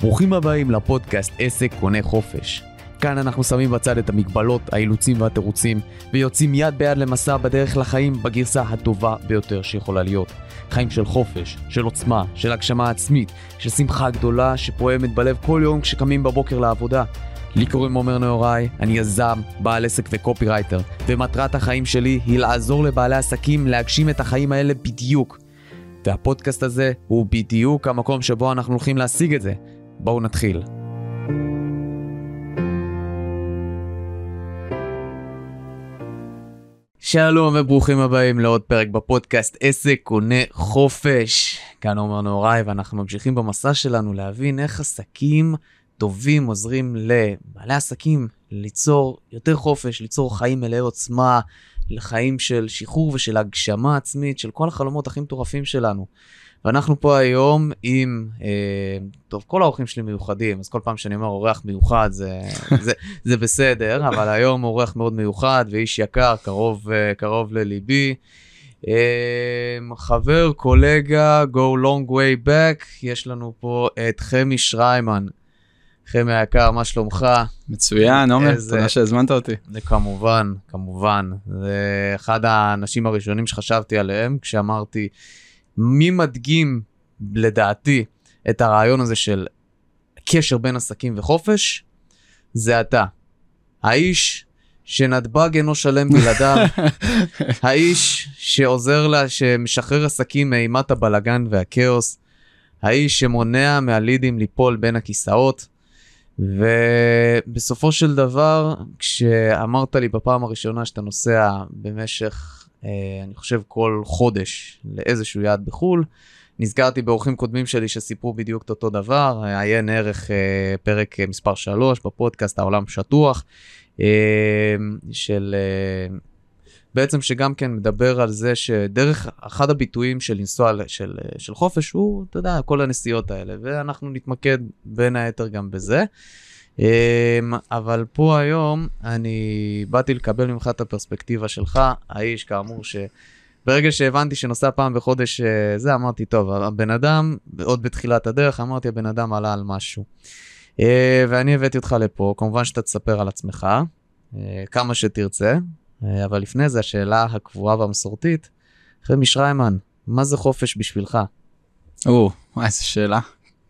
ברוכים הבאים לפודקאסט עסק קונה חופש. כאן אנחנו שמים בצד את המגבלות, האילוצים והתירוצים, ויוצאים יד ביד למסע בדרך לחיים בגרסה הטובה ביותר שיכולה להיות. חיים של חופש, של עוצמה, של הגשמה עצמית, של שמחה גדולה שפועמת בלב כל יום כשקמים בבוקר לעבודה. לי קוראים עומר נהוראי, אני יזם, בעל עסק וקופירייטר, ומטרת החיים שלי היא לעזור לבעלי עסקים להגשים את החיים האלה בדיוק. והפודקאסט הזה הוא בדיוק המקום שבו אנחנו הולכים להשיג את זה. בואו נתחיל. שלום וברוכים הבאים לעוד פרק בפודקאסט עסק קונה חופש. כאן עומר נהוראי ואנחנו ממשיכים במסע שלנו להבין איך עסקים טובים עוזרים לבעלי עסקים ליצור יותר חופש, ליצור חיים מלאי עוצמה, לחיים של שחרור ושל הגשמה עצמית של כל החלומות הכי מטורפים שלנו. ואנחנו פה היום עם, אה, טוב, כל האורחים שלי מיוחדים, אז כל פעם שאני אומר אורח מיוחד זה, זה, זה בסדר, אבל היום אורח מאוד מיוחד ואיש יקר, קרוב, אה, קרוב לליבי. אה, חבר, קולגה, go long way back, יש לנו פה את חמי שריימן. חמי היקר, מה שלומך? מצוין, עומר, איזה... תודה שהזמנת אותי. זה כמובן, כמובן. זה אחד האנשים הראשונים שחשבתי עליהם כשאמרתי, מי מדגים, לדעתי, את הרעיון הזה של קשר בין עסקים וחופש? זה אתה. האיש שנתב"ג אינו שלם בלעדיו, האיש שעוזר לה, שמשחרר עסקים מאימת הבלגן והכאוס, האיש שמונע מהלידים ליפול בין הכיסאות, ובסופו של דבר, כשאמרת לי בפעם הראשונה שאתה נוסע במשך אה, אני חושב כל חודש לאיזשהו יעד בחו"ל. נזכרתי באורחים קודמים שלי שסיפרו בדיוק את אותו דבר, עיין ערך אה, פרק מספר 3 בפודקאסט העולם שטוח, אה, של בעצם שגם כן מדבר על זה שדרך, אחד הביטויים של לנסוע של, של חופש הוא, אתה יודע, כל הנסיעות האלה, ואנחנו נתמקד בין היתר גם בזה. אמ, אבל פה היום אני באתי לקבל ממך את הפרספקטיבה שלך, האיש כאמור שברגע שהבנתי שנוסע פעם בחודש אה, זה, אמרתי, טוב, הבן אדם, עוד בתחילת הדרך, אמרתי, הבן אדם עלה על משהו. אה, ואני הבאתי אותך לפה, כמובן שאתה תספר על עצמך, אה, כמה שתרצה, אבל לפני זה השאלה הקבועה והמסורתית, חמי שריימן, מה זה חופש בשבילך? או, איזה שאלה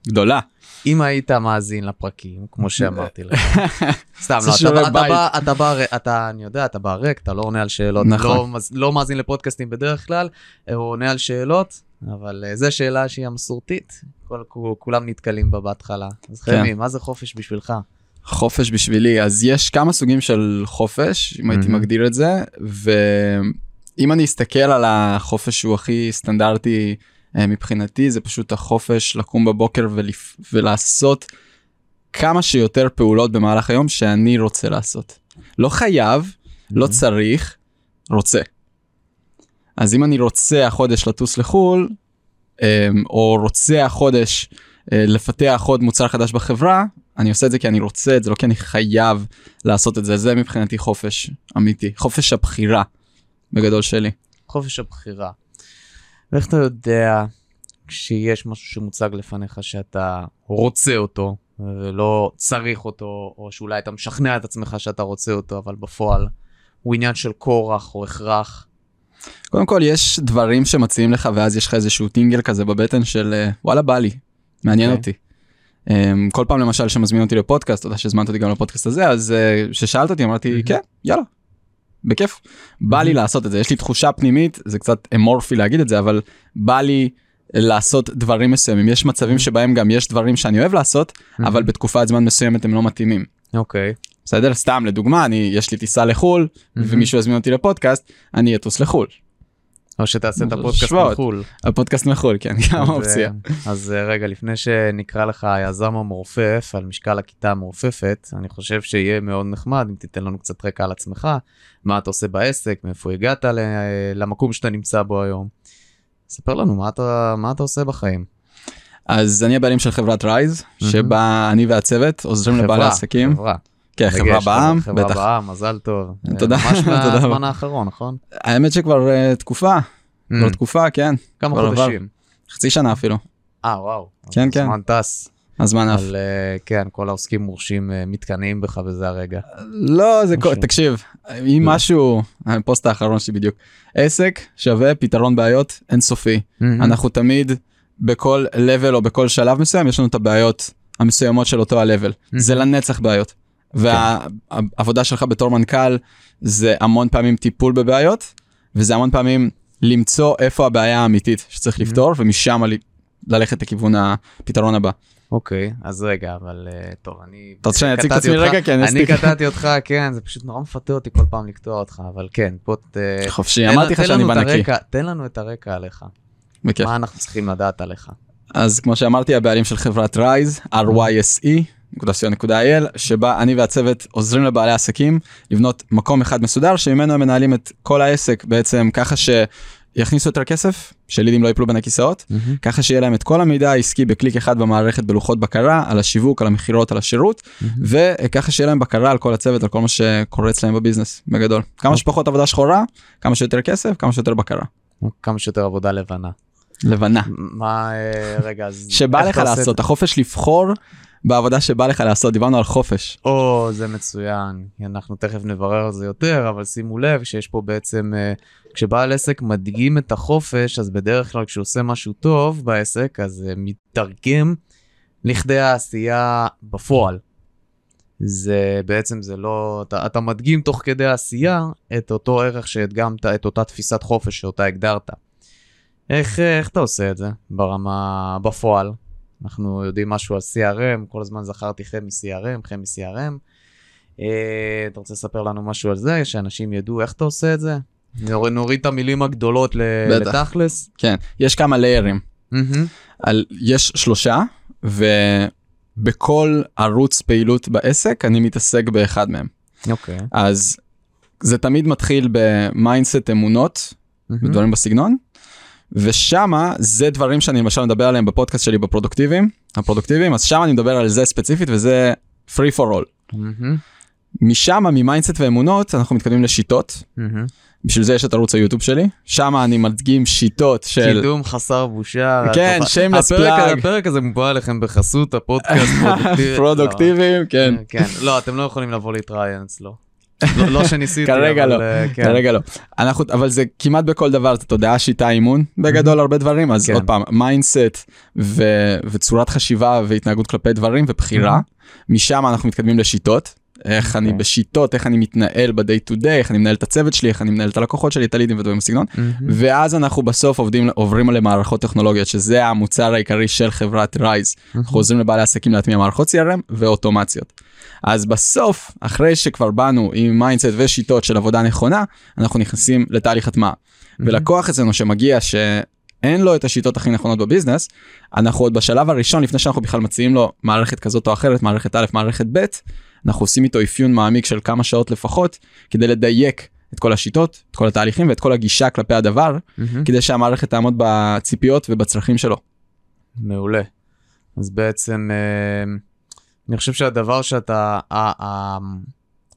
גדולה. אם היית מאזין לפרקים, כמו שאמרתי לך, סתם, לא, אתה בא, אתה בא, אתה, אני יודע, אתה בא ריק, אתה לא עונה על שאלות, נכון. לא, לא מאזין לפודקאסטים בדרך כלל, הוא עונה על שאלות, אבל זו שאלה שהיא המסורתית, כל, כולם נתקלים בה בהתחלה. אז כן. חמי, מה זה חופש בשבילך? חופש בשבילי, אז יש כמה סוגים של חופש, אם הייתי מגדיר את זה, ואם אני אסתכל על החופש שהוא הכי סטנדרטי, אה, מבחינתי זה פשוט החופש לקום בבוקר ולפ... ולעשות כמה שיותר פעולות במהלך היום שאני רוצה לעשות. לא חייב, mm-hmm. לא צריך, רוצה. אז אם אני רוצה החודש לטוס לחו"ל, אה, או רוצה החודש אה, לפתח עוד מוצר חדש בחברה, אני עושה את זה כי אני רוצה את זה, לא כי אני חייב לעשות את זה. זה מבחינתי חופש אמיתי, חופש הבחירה בגדול שלי. חופש הבחירה. ואיך אתה יודע כשיש משהו שמוצג לפניך שאתה רוצה אותו ולא צריך אותו, או שאולי אתה משכנע את עצמך שאתה רוצה אותו, אבל בפועל הוא עניין של כורח או הכרח? קודם כל יש דברים שמציעים לך ואז יש לך איזשהו טינגל כזה בבטן של וואלה בא לי, מעניין okay. אוקיי. אותי. Um, כל פעם למשל שמזמין אותי לפודקאסט, אתה יודע שהזמנת אותי גם לפודקאסט הזה, אז כששאלת uh, אותי אמרתי. כן, יאללה, בכיף. בא לי לעשות את זה, יש לי תחושה פנימית, זה קצת אמורפי להגיד את זה, אבל בא לי לעשות דברים מסוימים. יש מצבים שבהם גם יש דברים שאני אוהב לעשות, אבל בתקופת זמן מסוימת הם לא מתאימים. אוקיי. בסדר? סתם לדוגמה, אני, יש לי טיסה לחו"ל, ומישהו יזמין אותי לפודקאסט, אני אטוס לחו"ל. או שתעשה את הפודקאסט מחו"ל. הפודקאסט מחו"ל, כן, גם אופציה. אז אה, רגע, לפני שנקרא לך היזם המעופף על משקל הכיתה המעופפת, אני חושב שיהיה מאוד נחמד אם תיתן לנו קצת רקע על עצמך, מה אתה עושה בעסק, מאיפה הגעת למקום שאתה נמצא בו היום. ספר לנו מה אתה, מה אתה עושה בחיים. אז אני הבעלים של חברת רייז, שבה אני והצוות עוזרים לבעלי עסקים. חברה. כן, חברה בעם, בטח. חברה בעם, מזל טוב. תודה. ממש מהזמן האחרון, נכון? האמת שכבר uh, תקופה, כבר תקופה, כן, כמה. חודשים. חצי שנה אפילו. אה, וואו. כן, כן. הזמן טס. הזמן עף. אבל אה, כן, כל העוסקים מורשים אה, מתקנאים בך בזה הרגע. לא, זה, כל-. תקשיב, אם לא. משהו, הפוסט האחרון שלי בדיוק, עסק שווה פתרון בעיות אינסופי. אנחנו תמיד בכל level או בכל שלב מסוים יש לנו את הבעיות המסוימות של אותו ה-level. זה לנצח בעיות. והעבודה שלך בתור מנכ"ל זה המון פעמים טיפול בבעיות וזה המון פעמים למצוא איפה הבעיה האמיתית שצריך לפתור ומשם ללכת לכיוון הפתרון הבא. אוקיי, אז רגע, אבל אה, טוב, אני... אתה רוצה שאני אציג את עצמי רגע? כי אני. קטעתי אותך, כן, זה פשוט נורא מפתה אותי כל פעם לקטוע אותך, אבל כן, בוא ת... חופשי, אמרתי לך שאני בנקי. תן לנו את הרקע עליך. בכיף. מה אנחנו צריכים לדעת עליך? אז כמו שאמרתי הבעלים של חברת רייז ryse.co.il שבה אני והצוות עוזרים לבעלי עסקים לבנות מקום אחד מסודר שממנו הם מנהלים את כל העסק בעצם ככה שיכניסו יותר כסף שלידים לא ייפלו בין הכיסאות ככה שיהיה להם את כל המידע העסקי בקליק אחד במערכת בלוחות בקרה על השיווק על המכירות על השירות וככה שיהיה להם בקרה על כל הצוות על כל מה שקורה אצלם בביזנס בגדול. כמה שפחות עבודה שחורה כמה שיותר כסף כמה שיותר בקרה. כמה שיותר עבודה לבנה. לבנה. מה, אה, רגע, אז... שבא לך לעשות, החופש לבחור בעבודה שבא לך לעשות, דיברנו על חופש. או, זה מצוין. אנחנו תכף נברר על זה יותר, אבל שימו לב שיש פה בעצם, אה, כשבעל עסק מדגים את החופש, אז בדרך כלל כשהוא עושה משהו טוב בעסק, אז זה מתרגם לכדי העשייה בפועל. זה בעצם זה לא, אתה, אתה מדגים תוך כדי העשייה את אותו ערך שהדגמת, את אותה תפיסת חופש שאותה הגדרת. איך, אה, איך אתה עושה את זה ברמה, בפועל? אנחנו יודעים משהו על CRM, כל הזמן זכרתי חם מ-CRM, חם מ-CRM. אה, אתה רוצה לספר לנו משהו על זה, שאנשים ידעו איך אתה עושה את זה? נור- נוריד את המילים הגדולות. לתכלס. כן, יש כמה ליירים. מהמם. על, יש שלושה, ובכל ערוץ פעילות בעסק אני מתעסק באחד מהם. אוקיי. אז זה תמיד מתחיל ב mindset אמונות, מהמם. ודברים בסגנון, ושמה זה דברים שאני למשל מדבר עליהם בפודקאסט שלי בפרודוקטיביים, הפרודוקטיביים, אז שם אני מדבר על זה ספציפית וזה free for all. מהמם. משם, מ mindset ואמונות, אנחנו מתקדמים לשיטות. מהמם. בשביל זה יש את ערוץ היוטיוב שלי, שם אני מדגים שיטות של... קידום חסר בושה. כן, התופעה- shameless הפרק הזה- מובא אליכם בחסות הפודקאסט פרודוקטיבי. פרודוקטיביים, כן. לא, כן, לא, אתם לא יכולים לבוא להתראיין אצלו. לא- לא שניסיתי, כרגע לא, אה, כן. כרגע לא. אנחנו, אבל זה כמעט בכל דבר, זה תודעה, שיטה, אימון, בגדול הרבה דברים, אז כן. עוד פעם, mindset וצורת חשיבה והתנהגות כלפי דברים ובחירה, משם אנחנו מתקדמים לשיטות. איך אני אוקיי. בשיטות, איך אני מתנהל ב-day to day, איך אני מנהל את הצוות שלי, איך אני מנהל את הלקוחות שלי, את הלידים ודברים בסגנון. מהמם. ואז אנחנו בסוף עובדים, עוברים למערכות טכנולוגיות, שזה המוצר העיקרי של חברת רייז. אנחנו עוזרים לבעלי עסקים להטמיע מערכות CRM ואוטומציות. אז בסוף, אחרי שכבר באנו עם mindset ושיטות של עבודה נכונה, אנחנו נכנסים לתהליך הטמעה. ולקוח אצלנו שמגיע שאין לו את השיטות הכי נכונות בביזנס, אנחנו עוד בשלב הראשון, לפני שאנחנו בכלל מציעים לו מערכת כזאת או אחרת, מערכת א', מערכת ב', אנחנו עושים איתו אפיון מעמיק של כמה שעות לפחות, כדי לדייק את כל השיטות, את כל התהליכים ואת כל הגישה כלפי הדבר, מהמם. כדי שהמערכת תעמוד בציפיות ובצרכים שלו. מעולה. אז בעצם, אה, אני חושב שהדבר שאתה,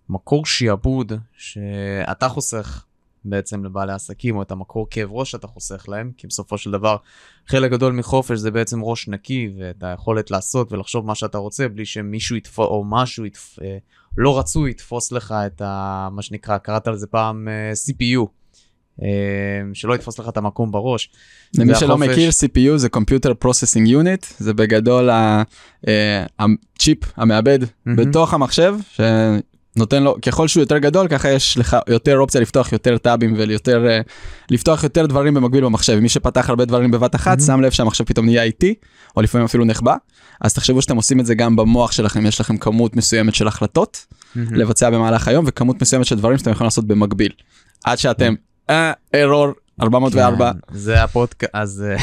המקור שיעבוד שאתה חוסך בעצם לבעלי עסקים, או את המקור כאב ראש שאתה חוסך להם, כי בסופו של דבר חלק גדול מחופש זה בעצם ראש נקי, ואת היכולת לעשות ולחשוב מה שאתה רוצה, בלי שמישהו יתפוס, או משהו יתפ... אה, לא רצוי יתפוס לך את ה... מה שנקרא, קראת לזה פעם אה, CPU. אה, שלא יתפוס לך את המקום בראש. למי שלא החופש. מכיר CPU זה Computer Processing Unit זה בגדול הצ'יפ המעבד מהמם. בתוך המחשב שנותן לו ככל שהוא יותר גדול ככה יש לך יותר אופציה לפתוח יותר טאבים ויותר אה, לפתוח יותר דברים במקביל במחשב מי שפתח הרבה דברים בבת אחת. שם לב שהמחשב פתאום נהיה איטי או לפעמים אפילו נחבא אז תחשבו שאתם עושים את זה גם במוח שלכם יש לכם כמות מסוימת של החלטות. לבצע במהלך היום וכמות מסוימת של דברים שאתם יכולים לעשות במקביל עד שאתם אה, ארור 404 כן, זה הפודקאסט, אז אה,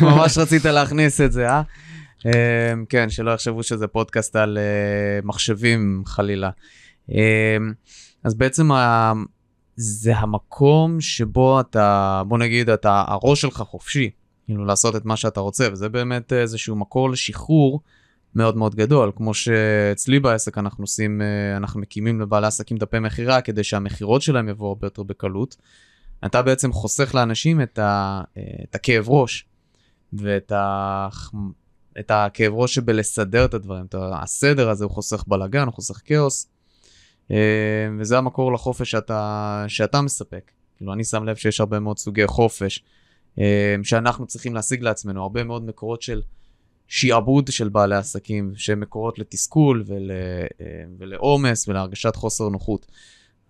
ממש רצית להכניס את זה, אה? אה, כן, שלא יחשבו שזה פודקאסט על מחשבים חלילה. אה, אז בעצם זה המקום שבו אתה, בוא נגיד, אתה, הראש שלך חופשי, כאילו לעשות את מה שאתה רוצה, וזה באמת איזשהו מקור לשחרור מאוד מאוד גדול, כמו שאצלי בעסק אנחנו עושים, אה, אנחנו מקימים לבעלי עסקים דפי מכירה כדי שהמכירות שלהם יבואו הרבה יותר בקלות. אתה בעצם חוסך לאנשים את, ה, אה, את הכאב ראש ואת ה, את הכאב ראש שבלסדר את הדברים. את הסדר הזה הוא חוסך בלאגן, הוא חוסך כאוס, וזה המקור לחופש שאתה, שאתה מספק. כאילו, אני שם לב שיש הרבה מאוד סוגי חופש אה, שאנחנו צריכים להשיג לעצמנו, הרבה מאוד מקורות של שיעבוד של בעלי עסקים, שהם מקורות לתסכול ול, ולעומס ולהרגשת חוסר נוחות.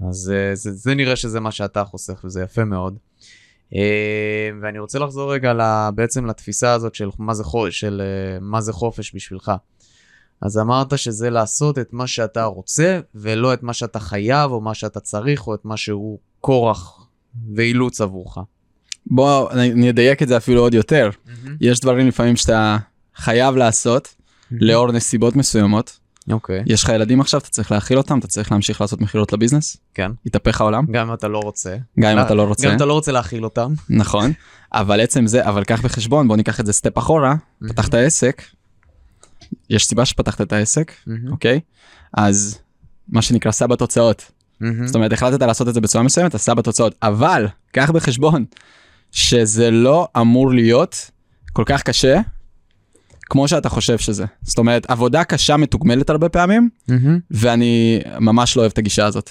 אז אה, זה, זה נראה שזה מה שאתה חוסך וזה יפה מאוד. אה, ואני רוצה לחזור רגע בעצם לתפיסה הזאת של מה זה, של אה, מה זה חופש בשבילך. אז אמרת שזה לעשות את מה שאתה רוצה ולא את מה שאתה חייב או מה שאתה צריך או את מה שהוא כורח ואילוץ עבורך. בוא אני אדייק את זה אפילו עוד יותר. Mm-hmm. יש דברים לפעמים שאתה חייב לעשות mm-hmm. לאור נסיבות מסוימות אוקיי. יש לך ילדים עכשיו, אתה צריך להאכיל אותם, אתה צריך להמשיך לעשות מכירות לביזנס. כן. יתהפך העולם. גם אם אתה לא רוצה. גם אם אתה לא רוצה. גם אם אתה לא רוצה להאכיל אותם. נכון. אבל עצם זה, אבל קח בחשבון, בוא ניקח את זה סטפ אחורה, פתחת עסק, יש סיבה שפתחת את העסק, אוקיי? אז מה שנקרא סע בתוצאות. זאת אומרת, החלטת לעשות את זה בצורה מסוימת, אתה סע בתוצאות. אבל, קח בחשבון שזה לא אמור להיות כל כך קשה כמו שאתה חושב שזה. זאת אומרת, עבודה קשה מתוגמלת הרבה פעמים, mm-hmm. ואני ממש לא אוהב את הגישה הזאת.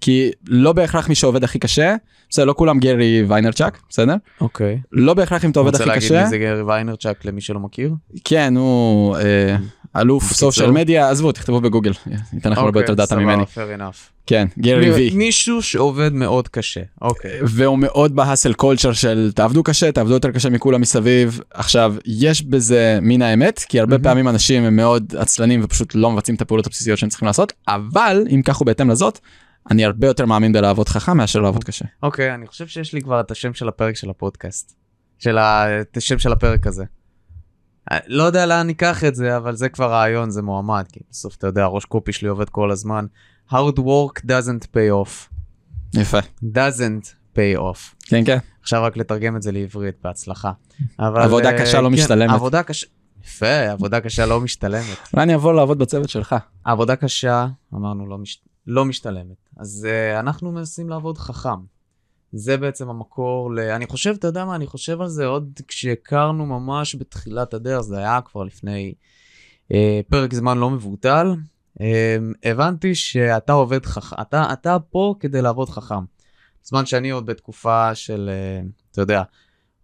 כי לא בהכרח מי שעובד הכי קשה, בסדר, לא כולם גרי ויינרצ'אק, בסדר? אוקיי. לא בהכרח אם אתה עובד הכי קשה. רוצה להגיד מי זה גרי ויינרצ'אק למי שלא מכיר? כן, הוא אה, אלוף social media, עזבו, תכתבו בגוגל, ייתן לכם הרבה יותר אוקיי, דאטה ממני. fair enough. כן, גרי וי. מישהו שעובד מאוד קשה, אוקיי. והוא מאוד ב hustle culture של תעבדו קשה, תעבדו יותר קשה מכולם מסביב. עכשיו, יש בזה מן האמת, כי הרבה פעמים אנשים הם מאוד עצלנים ופשוט לא מבצעים את הפעולות הבסיסיות שהם צריכים לעשות, אבל אם כך הוא בהתאם לזאת, אני הרבה יותר מאמין בלעבוד חכם מאשר לעבוד קשה. אוקיי, אני חושב שיש לי כבר את השם של הפרק של הפודקאסט. של השם של הפרק הזה. לא יודע לאן ניקח את זה, אבל זה כבר רעיון, זה מועמד, כי בסוף אתה יודע, ראש קופי שלי עובד כל הזמן. hard work doesn't pay off. יפה. doesn't pay off. כן, כן. עכשיו רק לתרגם את זה לעברית, בהצלחה. אבל, עבודה uh, קשה לא כן, משתלמת. עבודה קשה, יפה, עבודה קשה לא משתלמת. אולי אני אבוא לעבוד בצוות שלך. עבודה קשה, אמרנו, לא, מש... לא משתלמת. אז uh, אנחנו מנסים לעבוד חכם. זה בעצם המקור ל... אני חושב, אתה יודע מה, אני חושב על זה עוד כשהכרנו ממש בתחילת הדרך, זה היה כבר לפני אה, פרק זמן לא מבוטל. אה, הבנתי שאתה עובד חכם, אתה, אתה פה כדי לעבוד חכם. בזמן שאני עוד בתקופה של, אה, אתה יודע,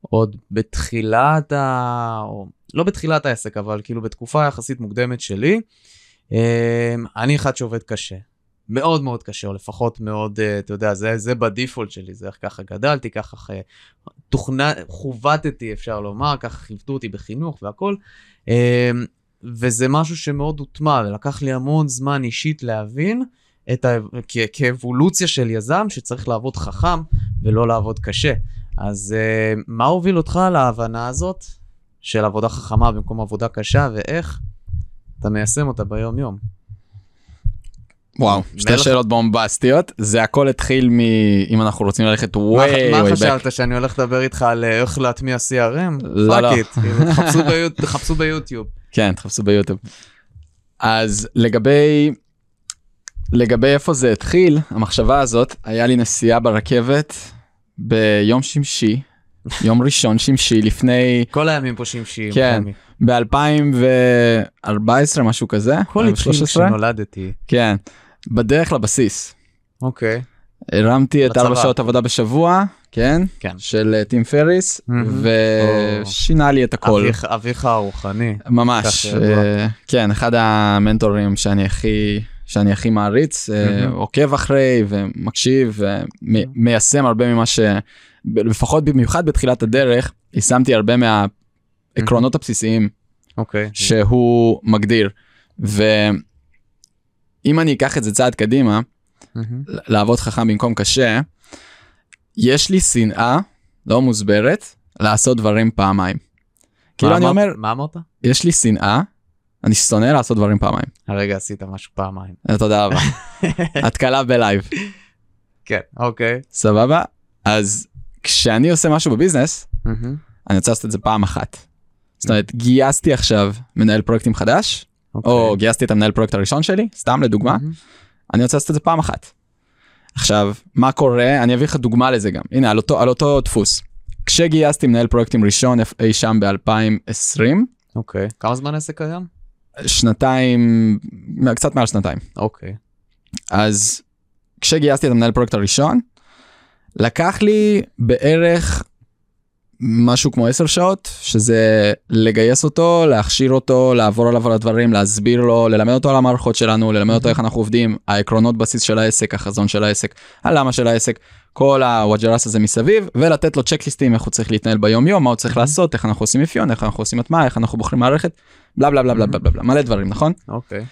עוד בתחילת ה... או לא בתחילת העסק, אבל כאילו בתקופה יחסית מוקדמת שלי, אה, אני אחד שעובד קשה. מאוד מאוד קשה, או לפחות מאוד, uh, אתה יודע, זה, זה בדיפולט שלי, זה איך ככה גדלתי, ככה תוכנה, חובטתי, אפשר לומר, ככה חיוותו אותי בחינוך והכל. Uh, וזה משהו שמאוד הוטמע, ולקח לי המון זמן אישית להבין את ה... כ- כאבולוציה של יזם שצריך לעבוד חכם ולא לעבוד קשה. אז uh, מה הוביל אותך להבנה הזאת של עבודה חכמה במקום עבודה קשה, ואיך אתה מיישם אותה ביום-יום? וואו, שתי שאלות בומבסטיות, זה הכל התחיל מ... אם אנחנו רוצים ללכת ווי. מה חשבת, שאני הולך לדבר איתך על אה, איך להטמיע CRM? לא, לא. כאילו, תחפשו ביוטיוב. כן, תחפשו ביוטיוב. אז לגבי, לגבי איפה זה התחיל, המחשבה הזאת, היה לי נסיעה ברכבת ביום שמשי, יום ראשון שמשי לפני... כל הימים פה שמשי. כן, ב-2014 משהו כזה. כל התחיל כשנולדתי. כן. בדרך לבסיס. אוקיי. הרמתי את ארבע שעות עבודה בשבוע, כן? כן. של טים פריס, ושינה לי את הכל. אביך הרוחני. ממש, אה, כן, אחד המנטורים שאני הכי... שאני הכי מעריץ, אה, עוקב אחרי ומקשיב ומיישם הרבה ממה ש... לפחות במיוחד בתחילת הדרך, יישמתי הרבה מהעקרונות הבסיסיים okay. אוקיי. שהוא מגדיר. ו... אם אני אקח את זה צעד קדימה, mm-hmm. לעבוד חכם במקום קשה, יש לי שנאה לא מוסברת לעשות דברים פעמיים. כאילו אני אומר, מה אמרת? יש לי שנאה, אני שונא לעשות דברים פעמיים. הרגע עשית משהו פעמיים. אה, תודה רבה. התקלה בלייב. כן, אוקיי. סבבה? אז כשאני עושה משהו בביזנס, אני רוצה לעשות את זה פעם אחת. זאת אומרת, גייסתי עכשיו מנהל פרויקטים חדש, okay. או אוקיי. גייסתי את המנהל פרויקט הראשון שלי, סתם לדוגמה, mm-hmm. אני רוצה לעשות את זה פעם אחת. עכשיו, מה קורה? אני אביא לך דוגמה לזה גם. הנה, על אותו, על אותו דפוס. כשגייסתי מנהל פרויקטים ראשון אי שם ב-2020, אוקיי. כמה זמן עסק קיים? שנתיים, קצת מעל שנתיים. אוקיי. אז כשגייסתי את המנהל פרויקט הראשון, לקח לי בערך משהו כמו 10 שעות, שזה לגייס אותו, להכשיר אותו, לעבור עליו על הדברים, להסביר לו, ללמד אותו על המערכות שלנו, ללמד אותו איך אנחנו עובדים, העקרונות בסיס של העסק, החזון של העסק, הלמה של העסק, כל הוואג'רס הזה מסביב, ולתת לו צ'קליסטים איך הוא צריך להתנהל ביום יום, מה הוא צריך לעשות, איך אנחנו עושים אפיון, איך אנחנו עושים הטמעה, איך אנחנו בוחרים מערכת, בלה בלה בלה בלה בלה בלה, מלא דברים, נכון? אוקיי.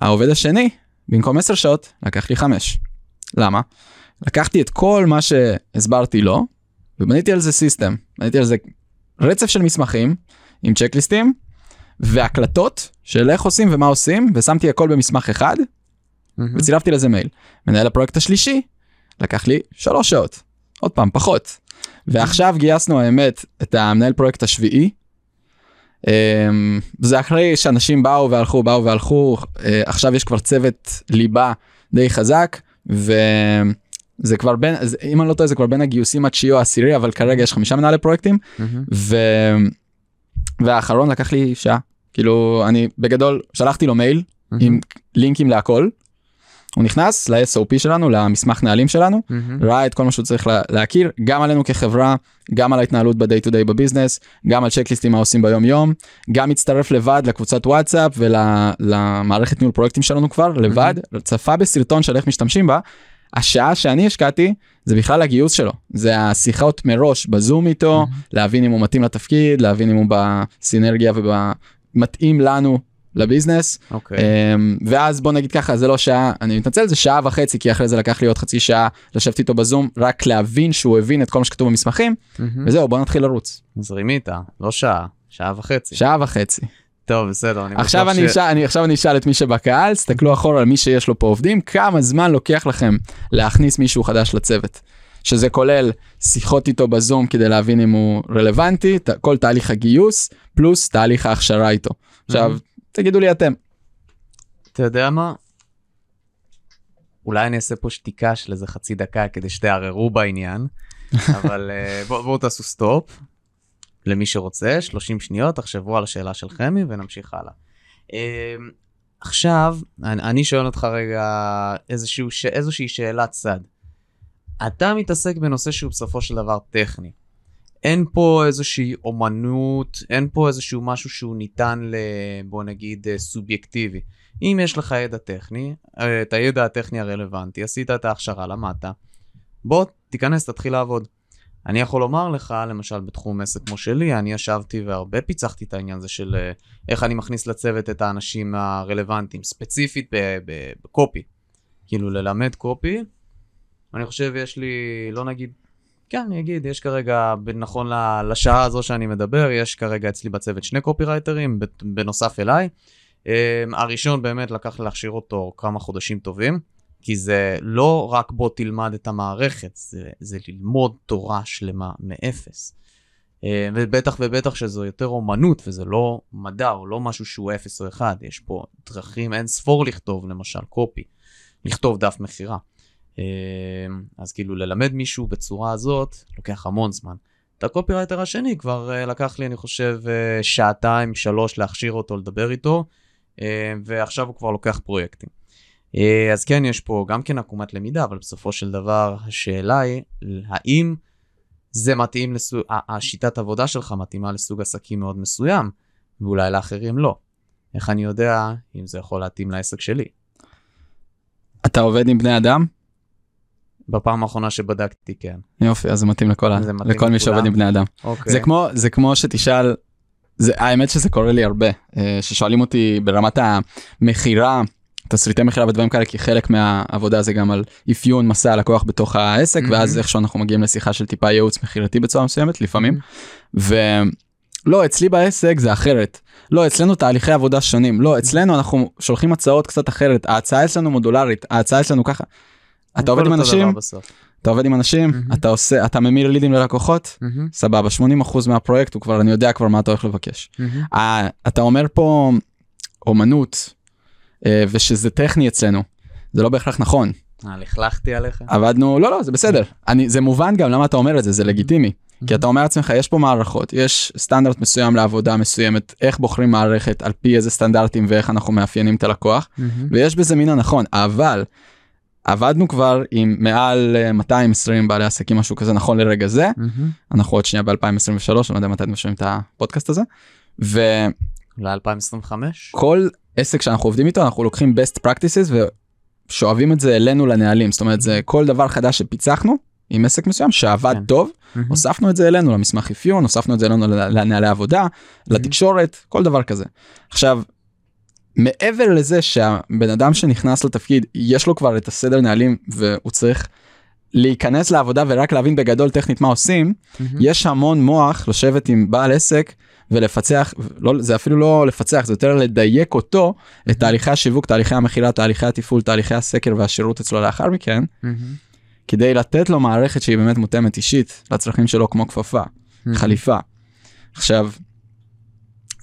העובד השני, במקום 10 שעות, לקח לי 5. למה? לקחתי את כל מה שהסברתי לו, ובניתי על זה system, בניתי על זה רצף של מסמכים עם צ'קליסטים והקלטות של איך עושים ומה עושים, ושמתי הכל במסמך אחד, מהמם. וצילבתי לזה מייל. מנהל הפרויקט השלישי, לקח לי שלוש שעות, עוד פעם, פחות. ועכשיו גייסנו האמת את המנהל פרויקט השביעי. אמ, זה אחרי שאנשים באו והלכו, באו והלכו, אה, עכשיו יש כבר צוות ליבה די חזק, וזה כבר בין, אז אם אני לא טועה זה כבר בין הגיוסים התשיעי או העשירי, אבל כרגע יש חמישה מנהלי פרויקטים, מהמם. ו... והאחרון לקח לי שעה. כאילו, אני בגדול שלחתי לו מייל עם לינקים להכל. הוא נכנס ל-SOP שלנו, למסמך נהלים שלנו, מהמם. ראה את כל מה שהוא צריך לה, להכיר, גם עלינו כחברה, גם על ההתנהלות ב-day to day בביזנס, גם על צ'קליסטים מה עושים ביום יום, גם הצטרף לבד לקבוצת וואטסאפ ולמערכת ניהול פרויקטים שלנו כבר, לבד, צפה בסרטון של איך משתמשים בה. השעה שאני השקעתי זה בכלל הגיוס שלו, זה השיחות מראש בזום איתו, להבין אם הוא מתאים לתפקיד, להבין אם הוא בסינרגיה ומתאים לנו לביזנס. אוקיי. אמ, ואז בוא נגיד ככה זה לא שעה אני מתנצל זה שעה וחצי כי אחרי זה לקח לי עוד חצי שעה לשבת איתו בזום רק להבין שהוא הבין את כל מה שכתוב במסמכים מהמם. וזהו בוא נתחיל לרוץ זרימי איתה, לא שעה, שעה וחצי. שעה וחצי טוב, בסדר. אני עכשיו אני ש- אשאל אני עכשיו אני אשאל את מי שבקהל תסתכלו אחורה על מי שיש לו פה עובדים כמה זמן לוקח לכם להכניס מישהו חדש לצוות. שזה כולל שיחות איתו בזום כדי להבין אם הוא רלוונטי ת- כל תהליך הגיוס פלוס תהליך ההכשרה איתו. עכשיו מהמם. תגידו לי אתם אתה יודע מה? אולי אני אעשה פה שתיקה של איזה חצי דקה כדי שתערערו בעניין, אבל אה, בוא- בואו תעשו סטופ. למי שרוצה, 30 שניות, תחשבו על השאלה של חמי ונמשיך הלאה. אה, עכשיו, אני, אני שואל אותך רגע איזשהו, ש- איזושהי שאלת צד. אתה מתעסק בנושא שהוא בסופו של דבר טכני. אין פה איזושהי אומנות, אין פה איזשהו משהו שהוא ניתן ל... בוא נגיד אה, סובייקטיבי. אם יש לך ידע טכני, אה, את הידע הטכני הרלוונטי, עשית את ההכשרה, למדת, בוא תיכנס, תתחיל לעבוד. אני יכול לומר לך, למשל בתחום עסק כמו שלי, אני ישבתי והרבה פיצחתי את העניין הזה של אה, איך אני מכניס לצוות את האנשים הרלוונטיים, ספציפית בקופי. כאילו ללמד קופי, אני חושב יש לי, לא נגיד, כן, אני אגיד, יש כרגע, נכון לשעה הזו שאני מדבר, יש כרגע אצלי בצוות שני קופירייטרים, בנוסף אליי. Um, הראשון באמת לקח להכשיר אותו כמה חודשים טובים, כי זה לא רק בוא תלמד את המערכת, זה, זה ללמוד תורה שלמה מאפס. Uh, ובטח ובטח שזו יותר אומנות וזה לא מדע או לא משהו שהוא אפס או אחד, יש פה דרכים אין ספור לכתוב למשל קופי, לכתוב דף מכירה. Uh, אז כאילו ללמד מישהו בצורה הזאת לוקח המון זמן. את הקופירייטר השני כבר uh, לקח לי אני חושב שעתיים שלוש להכשיר אותו לדבר איתו ועכשיו הוא כבר לוקח פרויקטים. Uh, אז כן יש פה גם כן עקומת למידה אבל בסופו של דבר השאלה היא האם זה מתאים לסוג, השיטת עבודה שלך מתאימה לסוג עסקים מאוד מסוים ואולי לאחרים לא. איך אני יודע אם זה יכול להתאים לעסק שלי? אתה עובד עם בני אדם בפעם האחרונה שבדקתי כן. יופי אז זה מתאים לכל, זה מתאים לכל מי. שעובד עם בני אדם. אוקיי. זה כמו זה כמו שתשאל זה האמת שזה קורה לי הרבה אה, ששואלים אותי ברמת המכירה תסריטי מכירה ודברים כאלה כי חלק מהעבודה זה גם על אפיון מסע הלקוח בתוך העסק מהמם. ואז איכשהו אנחנו מגיעים לשיחה של טיפה ייעוץ מכירתי בצורה מסוימת לפעמים ולא אצלי בעסק זה אחרת לא אצלנו תהליכי עבודה שונים לא אצלנו אנחנו שולחים הצעות קצת אחרת ההצעה אצלנו מודולרית ההצעה אצלנו ככה. אתה עובד עם אנשים. אתה עובד עם אנשים מהמם. אתה עושה אתה ממיר לידים ללקוחות מהמם, סבבה 80% מהפרויקט הוא כבר אני יודע כבר מה אתה הולך לבקש. מהמם. אה, אתה אומר פה אומנות ושזה טכני אצלנו זה לא בהכרח נכון אה, לכלכתי עליך? עבדנו, לא, לא, זה בסדר. אני, זה מובן גם למה אתה אומר את זה, זה לגיטימי. כי אתה אומר לעצמך, יש פה מערכות, יש סטנדרט מסוים לעבודה מסוימת, איך בוחרים מערכת, על פי איזה סטנדרטים ואיך אנחנו מאפיינים את הלקוח, ויש בזה מן הנכון, אבל עבדנו כבר עם מעל אה, 220 בעלי עסקים, משהו כזה נכון לרגע זה, אנחנו עוד שנייה ב-2023, אני לא יודע מתי אתם משלמים את הפודקאסט הזה, וכל ל-2025? עסק שאנחנו עובדים איתו, אנחנו לוקחים best practices ושואבים את זה אלינו לנהלים, זאת אומרת, זה כל דבר חדש שפיצחנו עם עסק מסוים שעבד כן. טוב, הוספנו את זה אלינו למסמך אפיון, הוספנו את זה אלינו לנהלי עבודה, לתקשורת, כל דבר כזה. עכשיו, מעבר לזה שהבן אדם שנכנס לתפקיד, יש לו כבר את הסדר נהלים והוא צריך להיכנס לעבודה ורק להבין בגדול טכנית מה עושים, יש המון מוח לשבת עם בעל עסק ולפצח, לא, זה אפילו לא לפצח, זה יותר לדייק אותו, את תהליכי השיווק, תהליכי המכירה, תהליכי התפעול, תהליכי הסקר והשירות אצלו לאחר מכן, כדי לתת לו מערכת שהיא באמת מותאמת אישית לצרכים שלו כמו כפפה, חליפה. עכשיו,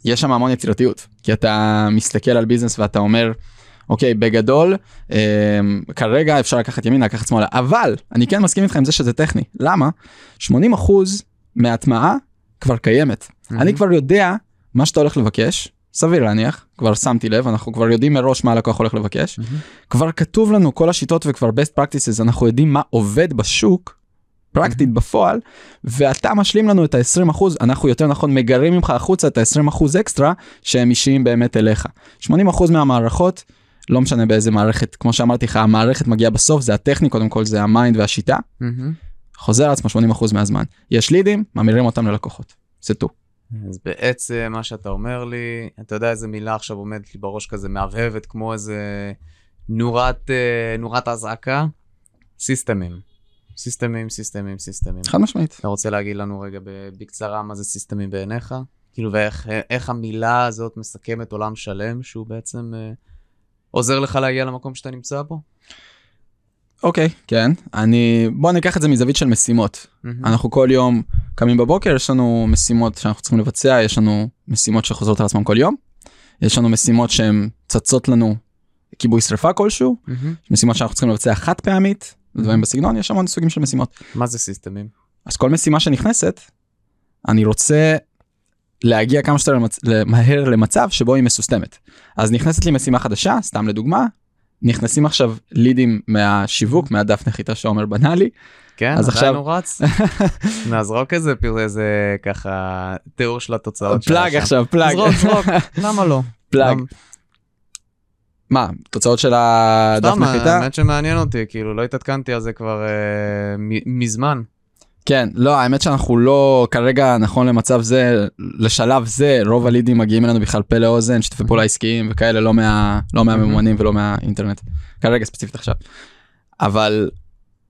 יש שם המון יצירתיות, כי אתה מסתכל על ביזנס ואתה אומר, אוקיי, בגדול, אה, כרגע אפשר לקחת ימינה, לקחת שמאלה, אבל אני כן מסכים איתך עם זה שזה טכני. למה? 80% מההטמעה כבר קיימת. אני כבר יודע מה שאתה הולך לבקש, סביר להניח, כבר שמתי לב, אנחנו כבר יודעים מראש מה הלקוח הולך לבקש. כבר כתוב לנו כל השיטות וכבר best practices, אנחנו יודעים מה עובד בשוק, פרקטית בפועל, ואתה משלים לנו את ה-20%, אנחנו יותר נכון מגרים ממך החוצה את ה-20% אקסטרה שהם אישיים באמת אליך. 80% מהמערכות, לא משנה באיזה מערכת, כמו שאמרתי לך, המערכת מגיעה בסוף, זה הטכני, קודם כל זה ה mind והשיטה, חוזר על עצמו 80% מהזמן. יש לידים, ממירים אותם ללקוחות. זה טו. אז בעצם מה שאתה אומר לי, אתה יודע איזה מילה עכשיו עומדת לי בראש כזה מהבהבת כמו איזה נורת, אה, נורת אזעקה? סיסטמים. סיסטמים, סיסטמים, סיסטמים. חד משמעית. אתה רוצה להגיד לנו רגע בקצרה מה זה סיסטמים בעיניך? כאילו ואיך איך המילה הזאת מסכמת עולם שלם שהוא בעצם אה, עוזר לך להגיע למקום שאתה נמצא בו? אוקיי, כן. אני, בוא ניקח את זה מזווית של משימות. מהמם. אנחנו כל יום קמים בבוקר, יש לנו משימות שאנחנו צריכים לבצע, יש לנו משימות שחוזרות על עצמם כל יום. יש לנו משימות שהן צצות לנו כיבוי שרפה כלשהו. יש משימות שאנחנו צריכים לבצע חד פעמית, דברים בסגנון, יש המון סוגים של משימות. מה זה סיסטמים? אז כל משימה שנכנסת, אני רוצה להגיע כמה שיותר למצ... מהר למצב שבו היא מסוסתמת. אז נכנסת לי משימה חדשה, סתם לדוגמה, נכנסים עכשיו לידים מהשיווק, מהדף נחיתה שעומר בנה לי, כן, אז עכשיו- הוא רץ? נזרוק איזה פיר- איזה ככה תיאור של התוצאות פלאג. עכשיו, פלאג, זרוק, זרוק, למה לא? פלאג. מה, תוצאות של הדף סתם, נחיתה? האמת שמעניין אותי, כאילו לא התעדכנתי על זה כבר אה, מ- מזמן. כן, לא, האמת שאנחנו לא, כרגע נכון למצב זה, לשלב זה, רוב הלידים מגיעים אלינו בכלל פה לאוזן, שיתופי פעולה עסקיים וכאלה, לא מה- לא מהממומנים ולא מהאינטרנט. כרגע ספציפית עכשיו. אבל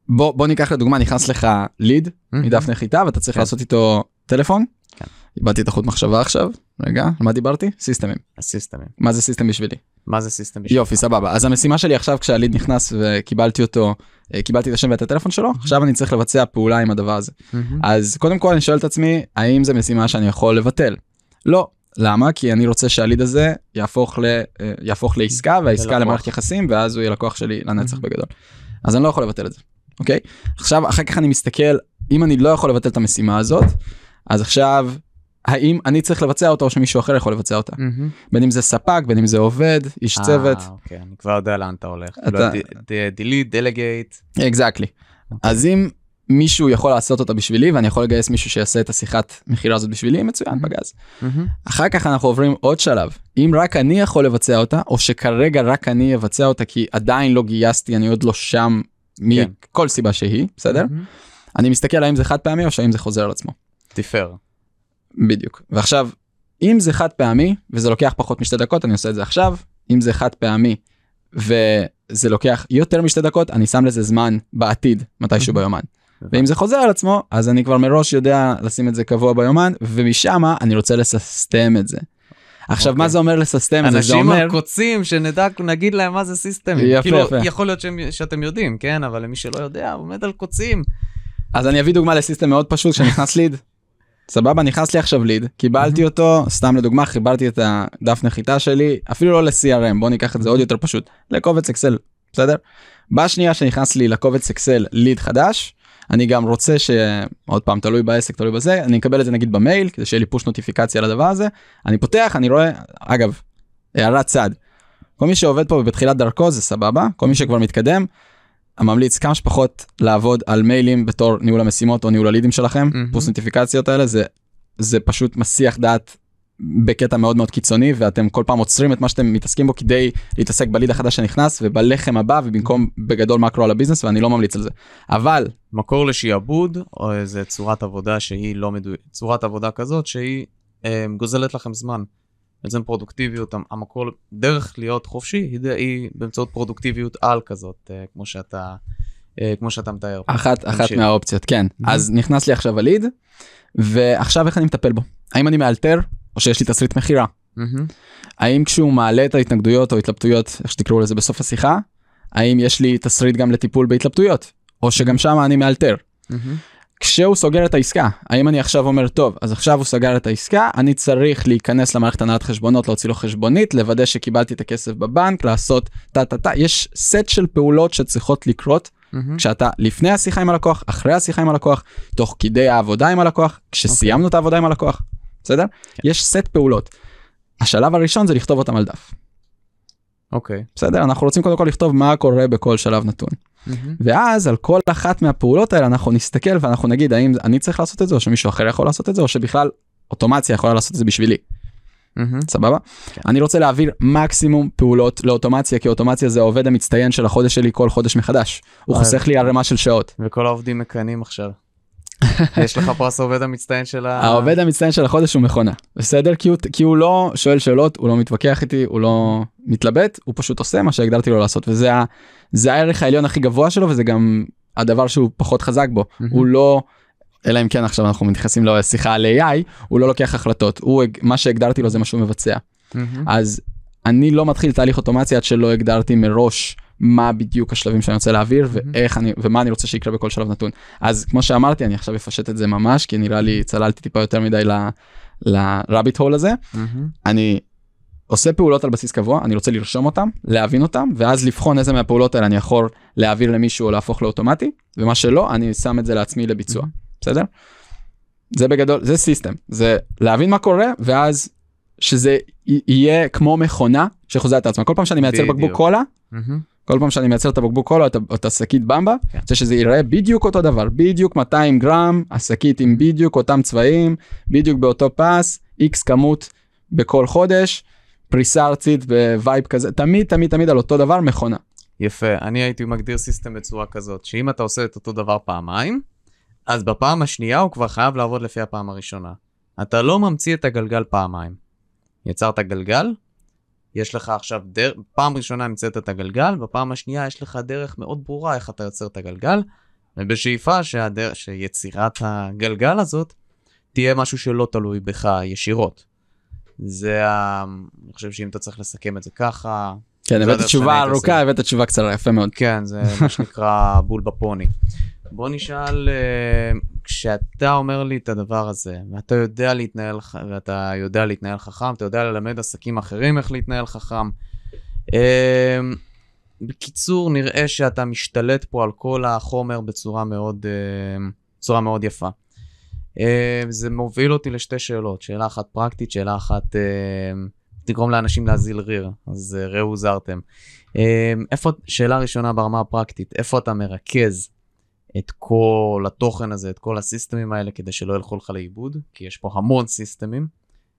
בוא, בוא ניקח לדוגמה, נכנס לך ליד מדף נחיתה ואתה צריך כן. לעשות איתו טלפון. כן. איבדתי את החוט מחשבה עכשיו, רגע, על מה דיברתי? סיסטמים. הסיסטמים. מה זה system בשבילי? מה זה system? בשבילך? יופי, סבבה. אז המשימה שלי עכשיו כשהליד נכנס וקיבלתי אותו, אה, קיבלתי את השם ואת הטלפון שלו, עכשיו אני צריך לבצע פעולה עם הדבר הזה. אז קודם כל אני שואל את עצמי, האם זו משימה שאני יכול לבטל? לא. למה? כי אני רוצה שהליד הזה יהפוך, ל, אה, יהפוך לעסקה והעסקה. למערכת יחסים ואז הוא יהיה לקוח שלי לנצח. בגדול. אז אני לא יכול לבטל את זה, אוקיי? עכשיו אחר כך אני מסתכל, אם אני לא יכול לבטל את המשימה הזאת, אז עכשיו האם אני צריך לבצע אותה או שמישהו אחר יכול לבצע אותה? מהמם. בין אם זה ספק, בין אם זה עובד, איש צוות, אה, אוקיי, אני כבר יודע לאן אתה הולך. אתה- דילית, דלגייט. אקזקטלי. אז אם מישהו יכול לעשות אותה בשבילי ואני יכול לגייס מישהו שיעשה את השיחת מכירה הזאת בשבילי, מצוין, Mhm. פגז. אחר כך אנחנו עוברים עוד שלב. אם רק אני יכול לבצע אותה, או שכרגע רק אני אבצע אותה כי עדיין לא גייסתי, אני עוד לא שם כן. מכל סיבה שהיא, בסדר? אני מסתכל האם זה חד פעמי או שהאם זה חוזר על עצמו. תפאר. בדיוק. ועכשיו, אם זה חד פעמי, וזה לוקח פחות משתי דקות, אני עושה את זה עכשיו. אם זה חד פעמי, וזה לוקח יותר משתי דקות, אני שם לזה זמן בעתיד, מתישהו. ביומן. ואם זה חוזר על עצמו, אז אני כבר מראש יודע לשים את זה קבוע ביומן, ומשם אני רוצה לססטם את זה. עכשיו, מה אוקיי. זה אומר לססטם את זה? זה אנשים אומר... הקוצים שנדע, נגיד להם מה זה סיסטמים. יפה, כאילו, יפה. יכול להיות שהם- שאתם יודעים, כן? אבל למי שלא יודע, עומד על קוצים. אז אני אביא דוגמה לסיסטם מאוד פשוט, כשנכנס ליד. סבבה, נכנס לי עכשיו ליד, קיבלתי אותו, סתם לדוגמה, חיברתי את הדף נחיתה שלי, אפילו לא ל-CRM, בוא ניקח את זה עוד יותר פשוט, לקובץ אקסל, בסדר? בשנייה שנכנס לי לקובץ אקסל ליד חדש, אני גם רוצה שעוד פעם תלוי בעסק תלוי בזה אני אקבל את זה נגיד במייל כדי שיהיה לי פוש נוטיפיקציה לדבר הזה אני פותח אני רואה אגב הערת צד. כל מי שעובד פה בתחילת דרכו זה סבבה כל מי שכבר מתקדם. ממליץ כמה שפחות לעבוד על מיילים בתור ניהול המשימות או ניהול הלידים שלכם מהמם. פוס נוטיפיקציות האלה זה זה פשוט מסיח דעת בקטע מאוד מאוד קיצוני ואתם כל פעם עוצרים את מה שאתם מתעסקים בו כדי להתעסק בליד החדש שנכנס ובלחם הבא ובמקום בגדול מקרו על הביזנס ואני לא ממליץ על זה אבל מקור לשעבוד, או איזה צורת עבודה שהיא לא מדויקת, צורת עבודה כזאת שהיא אה, גוזלת לכם זמן. בעצם פרודוקטיביות, המ- המקור, דרך להיות חופשי היא, באמצעות פרודוקטיביות על כזאת, אה, כמו שאתה, אה, כמו שאתה מתאר. אחת אחת. מהאופציות כן מהמם. אז נכנס לי עכשיו הליד ועכשיו איך אני מטפל בו האם אני מאלתר או שיש לי תסריט מכירה מהמם. האם כשהוא מעלה את ההתנגדויות או התלבטויות איך שתקראו לזה בסוף השיחה האם יש לי תסריט גם לטיפול בהתלבטויות או שגם שם אני מאלתר מהמם. כשהוא סוגר את העסקה האם אני עכשיו אומר טוב אז עכשיו הוא סגר את העסקה אני צריך להיכנס למערכת הנהלת חשבונות להוציא לו חשבונית לוודא שקיבלתי את הכסף בבנק לעשות טה טה טה יש סט של פעולות שצריכות לקרות מהמם. כשאתה לפני השיחה עם הלקוח אחרי השיחה עם הלקוח תוך כדי העבודה עם הלקוח כשסיימנו את העבודה עם הלקוח בסדר כן. יש סט פעולות. השלב הראשון זה לכתוב אותם על דף אוקיי. בסדר אנחנו רוצים קודם כל לכתוב מה קורה בכל שלב נתון מהמם. ואז על כל אחת מהפעולות האלה אנחנו נסתכל ואנחנו נגיד האם אני צריך לעשות את זה או שמישהו אחר יכול לעשות את זה או שבכלל אוטומציה יכולה לעשות את זה בשבילי מהמם. סבבה כן. אני רוצה להעביר מקסימום פעולות לאוטומציה כי אוטומציה זה העובד המצטיין של החודש שלי כל חודש מחדש הוא. חוסך לי ערימה של שעות. וכל העובדים מקנאים עכשיו. יש לך פרס העובד המצטיין של ה... העובד המצטיין של החודש הוא מכונה בסדר כי הוא, כי הוא לא שואל שאלות הוא לא מתווכח איתי הוא לא מתלבט הוא פשוט עושה מה שהגדרתי לו לעשות וזה ה, הערך העליון הכי גבוה שלו וזה גם הדבר שהוא פחות חזק בו. הוא לא. אלא אם כן עכשיו אנחנו מתייחסים לשיחה על AI הוא לא לוקח החלטות הוא מה שהגדרתי לו זה מה שהוא מבצע מהמם. אז אני לא מתחיל תהליך אוטומציה עד שלא הגדרתי מראש מה בדיוק השלבים שאני רוצה להעביר ואיך אני ומה אני רוצה שיקרה בכל שלב נתון אז כמו שאמרתי אני עכשיו אפשט את זה ממש כי נראה לי צללתי טיפה יותר מדי לרביט הול הזה. אני עושה פעולות על בסיס קבוע אני רוצה לרשום אותם להבין אותם ואז לבחון איזה מהפעולות האלה אני יכול להעביר למישהו או להפוך לאוטומטי ומה שלא אני שם את זה לעצמי לביצוע בסדר? זה בגדול זה סיסטם זה להבין מה קורה ואז שזה יהיה כמו מכונה שחוזה את עצמה כל פעם שאני מייצר בקבוק. קולה מהמם. כל פעם שאני מייצר את הבקבוק קולה או את השקית במבה כן. רוצה שזה ייראה בדיוק אותו דבר בדיוק 200 גרם השקית עם בדיוק אותם צבעים בדיוק באותו pace איקס כמות בכל חודש פריסה ארצית ב vibe כזה תמיד תמיד תמיד על אותו דבר מכונה. יפה, אני הייתי מגדיר system בצורה כזאת, שאם אתה עושה את אותו דבר פעמיים, אז בפעם השנייה הוא כבר חייב לעבוד לפי הפעם הראשונה. אתה לא ממציא את הגלגל פעמיים. יצרת גלגל, יש לך עכשיו דרך, פעם ראשונה המצאת את הגלגל, בפעם השנייה יש לך דרך מאוד ברורה איך אתה יוצר את הגלגל, ובשאיפה שהדר... שיצירת הגלגל הזאת תהיה משהו שלא תלוי בך ישירות. זה ה... אני חושב שאם אתה צריך לסכם את זה ככה, כן זה הבאת תשובה ארוכה. הבאת תשובה קצרה יפה מאוד. כן, זה מה שנקרא בול בפוני. בוא נשאל, אה, כשאתה אומר לי את הדבר הזה, ואתה יודע להתנהל, ואתה יודע להתנהל חכם, אתה יודע ללמד עסקים אחרים איך להתנהל חכם. אה, בקיצור, נראה שאתה משתלט פה על כל החומר בצורה מאוד, אה, בצורה מאוד יפה. אה, זה מוביל אותי לשתי שאלות, שאלה אחת פרקטית, שאלה אחת תגרום לאנשים להזיל ריר, אז ראו זרתם. אה, איפה, שאלה ראשונה ברמה הפרקטית, איפה אתה מרכז את כל התוכן הזה, את כל הסיסטמים האלה, כדי שלא ילכו לך לאיבוד? כי יש פה המון סיסטמים.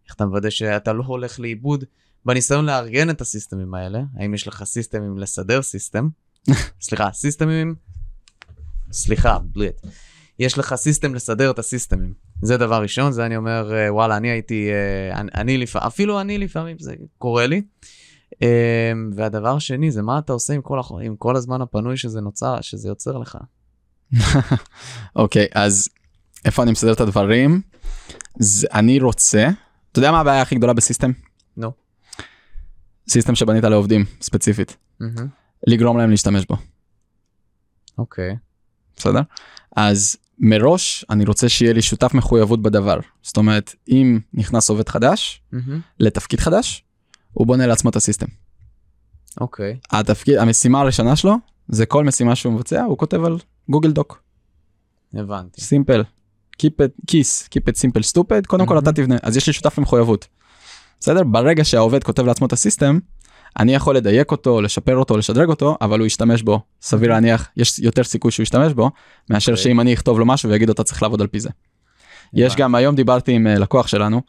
איך אתה מוודא שאתה לא הולך לאיבוד בניסיון לארגן את הסיסטמים האלה? האם יש לך סיסטמים לסדר system? סליחה, סיסטמים... סליחה, בליט. יש לך system לסדר את הסיסטמים. זה דבר ראשון, זה אני אומר, אה, וואלה, אני הייתי, אה, אני, אני לפעמים, אפילו אני לפעמים, זה קורה לי. אה, והדבר השני זה מה אתה עושה עם כל. עם כל הזמן הפנוי שזה נוצר, שזה יוצר לך. אוקיי אז איפה אני מסדר את הדברים זה אני רוצה אתה יודע מה הבעיה הכי גדולה בסיסטם נו. סיסטם שבנית לעובדים ספציפית מהמם. לגרום להם להשתמש בו אוקיי. בסדר אז מראש אני רוצה שיהיה לי שותף מחויבות בדבר זאת אומרת אם נכנס עובד חדש מהמם. לתפקיד חדש הוא בונה לעצמו את הסיסטם אוקיי. התפקיד המשימה הראשונה שלו זה כל משימה שהוא מבצע, הוא כותב על גוגל דוק. הבנתי. סימפל. Keep it, kiss, keep it simple stupid, קודם כל מהמם. אתה תבנה, אז יש לי שותף למחויבות. בסדר? ברגע שהעובד כותב לעצמו את הסיסטם, אני יכול לדייק אותו, לשפר אותו, לשדרג אותו, אבל הוא ישתמש בו. סביר להניח, יש יותר סיכוי שהוא ישתמש בו, מאשר אוקיי. שאם אני אכתוב לו משהו ויגיד לו אתה צריך לעבוד על פי זה. יש הבנתי. גם היום דיברתי עם אה, לקוח שלנו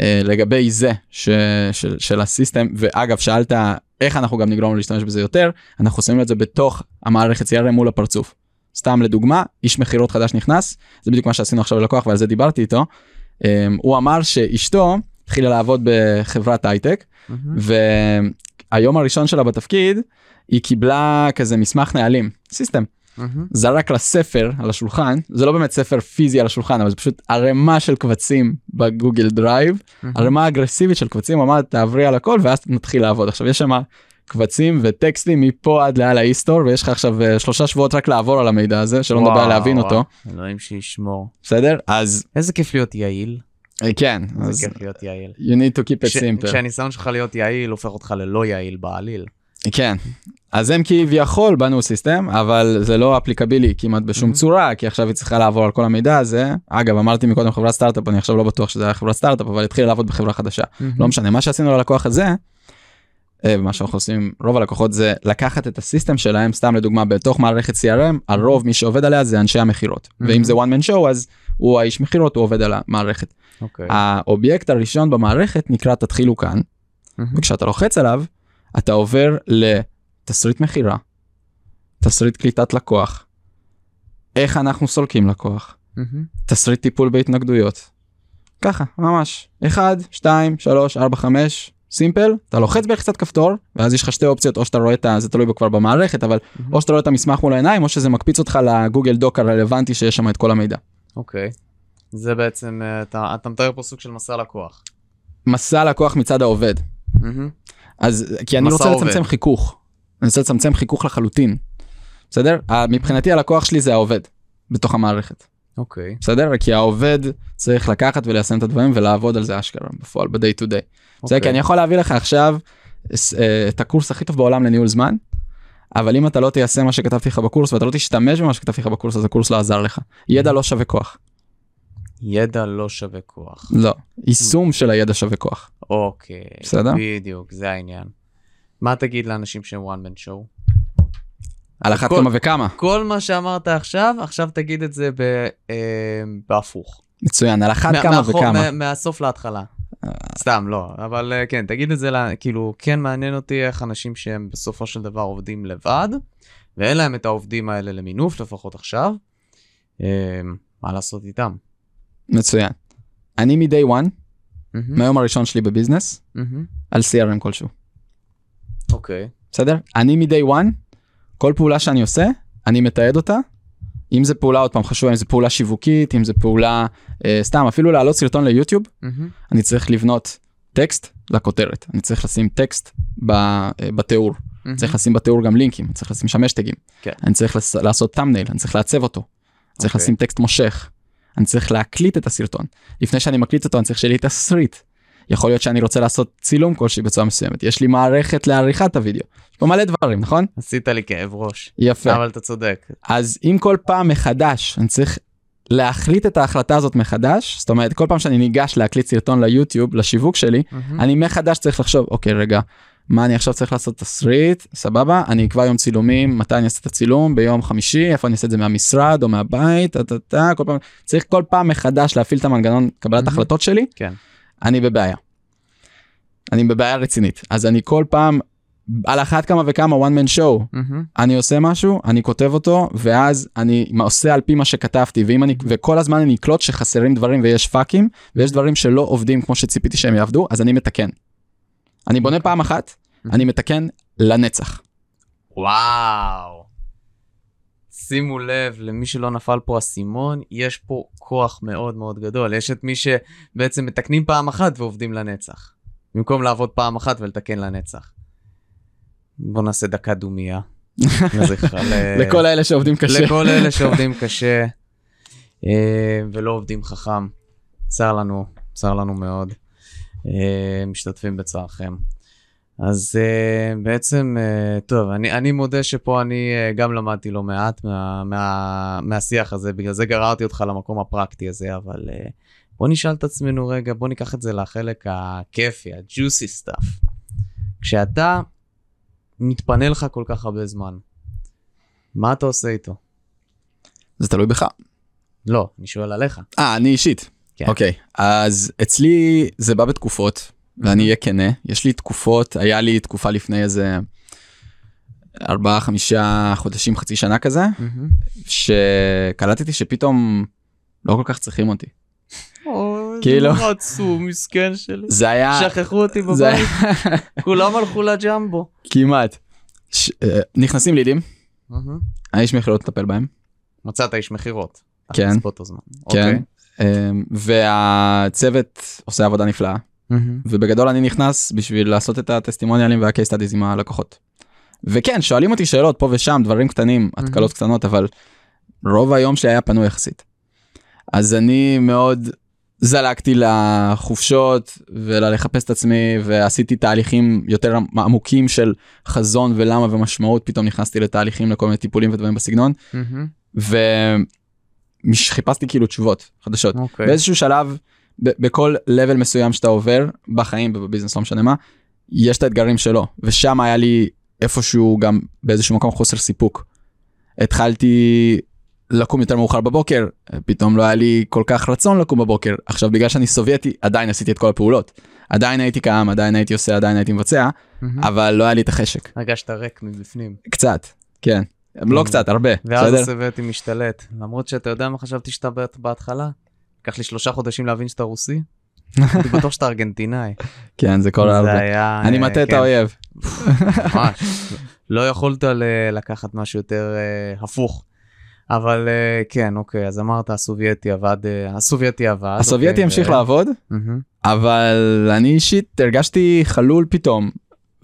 אה, לגבי זה ש, של, של הסיסטם ואגב שאלת איך אנחנו גם נגרום לו להשתמש בזה יותר אנחנו שמים את זה בתוך המערכת CRM מול הפרצוף. סתם לדוגמה איש מכירות חדש נכנס זה בדיוק מה שעשינו עכשיו ללקוח ועל זה דיברתי איתו. אה, הוא אמר שאשתו התחילה לעבוד בחברת הייטק. והיום הראשון שלה בתפקיד היא קיבלה כזה מסמך נהלים system מהמם. זרק לה ספר על השולחן זה לא באמת ספר פיזי על השולחן אבל זה פשוט ערימה של קבצים בגוגל דרייב. ערימה אגרסיבית של קבצים אמר תעברי על הכל ואז נתחיל לעבוד עכשיו יש שם קבצים וטקסטים מפה עד לאל האיסטור ויש לך עכשיו אה, שלושה שבועות רק לעבור על המידע הזה שלא נדבר על וואו, להבין אותו וואו. אלוהים שישמור. בסדר אז איזה כיף להיות יעיל. אה, כן איזה כיף להיות יעיל. you need to keep it simple כשהניסיון שלך להיות יעיל הופך אותך ללא יעיל בעליל. כן. אז הם כביכול בנו system אבל זה לא אפליקבילי כמעט בשום Mhm. צורה כי עכשיו היא צריכה לעבור על כל המידע הזה אגב אמרתי מקודם חברת סטארט-אפ אני עכשיו לא בטוח שזה היה חברת סטארט-אפ אבל התחילה לעבוד בחברה חדשה לא משנה מה שעשינו ללקוח הזה. אה, מה שאנחנו עושים עם רוב הלקוחות זה לקחת את ה system שלהם סתם לדוגמה בתוך מערכת CRM הרוב מי שעובד עליה זה אנשי המכירות Mhm. ואם זה one man show אז הוא האיש מכירות הוא עובד על המערכת. אוקיי. האובייקט הראשון במערכת נקרא תתחילו כאן מהמם. וכשאתה לוחץ עליו אתה עובר לתסריט מכירה, תסריט קליטת לקוח, איך אנחנו סולקים לקוח, מהמם. תסריט טיפול בהתנגדויות. ככה ממש 1 2 3 4 5 סימפל אתה לוחץ בלחיצת כפתור ואז יש לך שתי אופציות או שאתה רואה את ה... זה תלוי כבר במערכת אבל מהמם. או שאתה רואה את המסמך מול העיניים או שזה מקפיץ אותך לגוגל דוק הרלוונטי שיש שם את כל המידע. אוקיי. זה בעצם, אה, אתה אתה מתאר פה סוג של מסע לקוח. מסע לקוח מצד העובד מהמם. אז כי אני רוצה עובד. לצמצם חיכוך. אני רוצה לצמצם חיכוך לחלוטין. בסדר? מבחינתי הלקוח שלי זה העובד בתוך המערכת. אוקיי. בסדר? כי העובד צריך לקחת וליישם את הדברים ולעבוד על זה אשכרה בפועל ב-day to day. בסדר? אוקיי. כי אני יכול להביא לך עכשיו אה, את הקורס הכי טוב בעולם לניהול זמן. אבל אם אתה לא תיישם מה שכתבתי לך בקורס ואתה לא תשתמש במה שכתבתי לך בקורס אז הקורס לא עזר לך. ידע לא שווה כוח. ידע לא שווה כוח. לא. יישום של הידע שווה כוח. אוקיי. בסדר? בדיוק, זה העניין. מה תגיד לאנשים שהם one man show? על אחת כל- כמה וכמה. כל מה שאמרת עכשיו, עכשיו תגיד את זה ב, אה, בהפוך. מצוין. על אחת מה- כמה מהחו- וכמה. מה- מהסוף להתחלה. סתם, לא, אבל אה, כן, תגיד את זה, ל- כאילו, כן מעניין אותי איך אנשים שהם בסופו של דבר עובדים לבד, ואין להם את העובדים האלה למינוף, לפחות עכשיו, אה, מה לעשות איתם? מצוין. אני מ-day one, מהמם, מהיום הראשון שלי בביזנס, מהמם. על CRM כלשהו. אוקיי. בסדר? אני מ-day one, כל פעולה שאני עושה, אני מתעד אותה. אם זה פעולה, עוד פעם חשוב, אם זה פעולה שיווקית, אם זה פעולה, אה, סתם, אפילו להעלות סרטון ליוטיוב, מהמם, אני צריך לבנות טקסט לכותרת. אני צריך לשים טקסט ב, אה, בתיאור. מהמם. צריך לשים בתיאור גם לינקים, צריך לשים שם השטגים. כן. אני צריך לס- לעשות תמנייל, אני צריך לעצב אותו. צריך אוקיי. לשים טקסט מושך. אני צריך להקליט את הסרטון. לפני שאני מקליט אותו אני צריך שיהיה לי תסריט. יכול להיות שאני רוצה לעשות צילום כלשהי בצורה מסוימת. יש לי מערכת לעריכת הוידאו. יש פה מלא דברים, נכון? עשית לי כאב ראש. יפה. אבל אתה צודק. אז אם כל פעם מחדש אני צריך להחליט את ההחלטה הזאת מחדש, זאת אומרת כל פעם שאני ניגש להקליט סרטון ליוטיוב, לשיווק שלי, מהמם. אני מחדש צריך לחשוב, אוקיי רגע, מה אני עכשיו צריך לעשות תסריט, סבבה, אני אקבע יום צילומים, מתי אני אעשה את הצילום, ביום חמישי, איפה אני אעשה את זה מהמשרד או מהבית, טה, טה, טה, כל פעם, צריך כל פעם מחדש להפעיל את המנגנון קבלת Mhm. החלטות שלי, כן. אני בבעיה. אני בבעיה רצינית, אז אני כל פעם, על אחת כמה וכמה one man show, מהמם. אני עושה משהו, אני כותב אותו, ואז אני עושה על פי מה שכתבתי, ואם אני, וכל הזמן אני אקלוט שחסרים דברים ויש פאקים, ויש דברים שלא עובדים כמו שציפיתי שהם יעבדו, אז אני מתקן. אני בונה פעם אחת, אני מתקן לנצח. וואו. שימו לב, למי שלא נפל פה אסימון, יש פה כוח מאוד מאוד גדול. יש את מי שבעצם מתקנים פעם אחת ועובדים לנצח. במקום לעבוד פעם אחת ולתקן לנצח. בוא נעשה דקה דומייה. ל- לכל האלה שעובדים קשה. לכל אלה שעובדים קשה אה, ולא עובדים חכם. צר לנו, צר לנו מאוד. אה, משתתפים בצערכם. אז uh, בעצם, uh, טוב, אני, אני מודה שפה אני uh, גם למדתי לא מעט מה, מה, מהשיח הזה, בגלל זה גררתי אותך למקום הפרקטי הזה, אבל uh, בוא נשאל את עצמנו רגע, בוא ניקח את זה לחלק הכיפי, ה-juicy stuff. כשאתה מתפנה לך כל כך הרבה זמן, מה אתה עושה איתו? זה תלוי בך. לא, אני שואל עליך. אה, אני אישית. כן. אוקיי, אז אצלי זה בא בתקופות, ואני אהיה כנה, יש לי תקופות, היה לי תקופה לפני איזה ארבעה, חמישה חודשים, חצי שנה כזה, מהמם. שקלטתי שפתאום לא כל כך צריכים אותי. כאילו- עצוב, מסכן שלי. זה היה... שכחו אותי בבית, כולם הלכו לג'מבו. כמעט. ש... אה, נכנסים לידים. האיש מכירות לטפל בהם. מצאת איש מכירות. כן. כן. אוקיי. אמ, והצוות עושה עבודה נפלאה. ובגדול אני נכנס בשביל לעשות את הטסטימוניאלים וה case studies עם הלקוחות. וכן, שואלים אותי שאלות פה ושם, דברים קטנים, התקלות קטנות, אבל רוב היום שלי היה פנוי יחסית. אז אני מאוד זלגתי לחופשות וללחפש את עצמי ועשיתי תהליכים יותר עמוקים של חזון ולמה ומשמעות, פתאום נכנסתי לתהליכים לכל מיני טיפולים ודברים בסגנון, מהמם. וחיפשתי כאילו תשובות חדשות. אוקיי. באיזשהו שלב, ב- בכל level מסוים שאתה עובר, בחיים ובביזנס, לא משנה מה, יש את האתגרים שלו, ושם היה לי איפשהו גם באיזשהו מקום חוסר סיפוק. התחלתי לקום יותר מאוחר בבוקר, פתאום לא היה לי כל כך רצון לקום בבוקר. עכשיו בגלל שאני סובייטי, עדיין עשיתי את כל הפעולות. עדיין הייתי קם, עדיין הייתי עושה, עדיין הייתי מבצע, מהמם. אבל לא היה לי את החשק. הרגשת ריק מבפנים. קצת, כן. לא Mm. קצת, הרבה, ואז? הסובייטי משתלט. למרות שאתה יודע מה חשבתי שאתה בהתחלה? לקח לי שלושה חודשים להבין שאתה רוסי. הייתי בטוח שאתה ארגנטינאי. כן, זה כל הרבה. היה... אני אה, מטה את כן, האויב. ממש. לא יכולת ל- לקחת משהו יותר אה, הפוך. אבל אה, כן, אוקיי, אז אמרת הסובייטי עבד, אה, הסובייטי עבד. הסובייטי אוקיי, המשיך ו- לעבוד, מהמם. אבל אני אישית הרגשתי חלול פתאום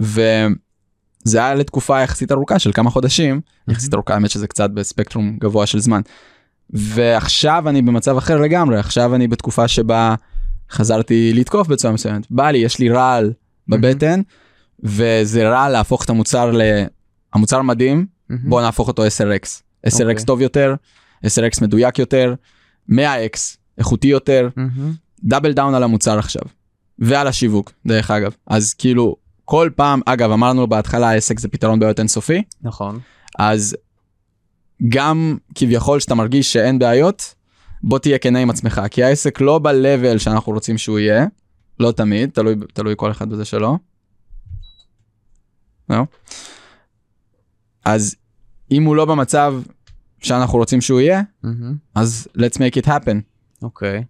וזה היה לתקופה יחסית ארוכה של כמה חודשים יחסית ארוכה האמת שזה קצת בספקטרום גבוה של זמן. ועכשיו אני במצב אחר לגמרי עכשיו אני בתקופה שבה חזרתי לתקוף בצורה מסוימת בא לי יש לי רעל בבטן וזה רע להפוך את המוצר ל... המוצר מדהים מהמם. בוא נהפוך אותו 10x 10x אוקיי. טוב יותר 10x מדויק יותר 100x איכותי יותר. דאבל דאון על המוצר עכשיו ועל השיווק דרך אגב אז כאילו כל פעם אגב אמרנו בהתחלה העסק זה פתרון בעיות אינסופי נכון. אז גם כביכול שאתה מרגיש שאין בעיות בוא תהיה כנה עם עצמך כי העסק לא ב-level שאנחנו רוצים שהוא יהיה לא תמיד תלוי תלוי כל אחד בזה שלו. לא? אז אם הוא לא במצב שאנחנו רוצים שהוא יהיה מהמם. אז let's make it happen אוקיי.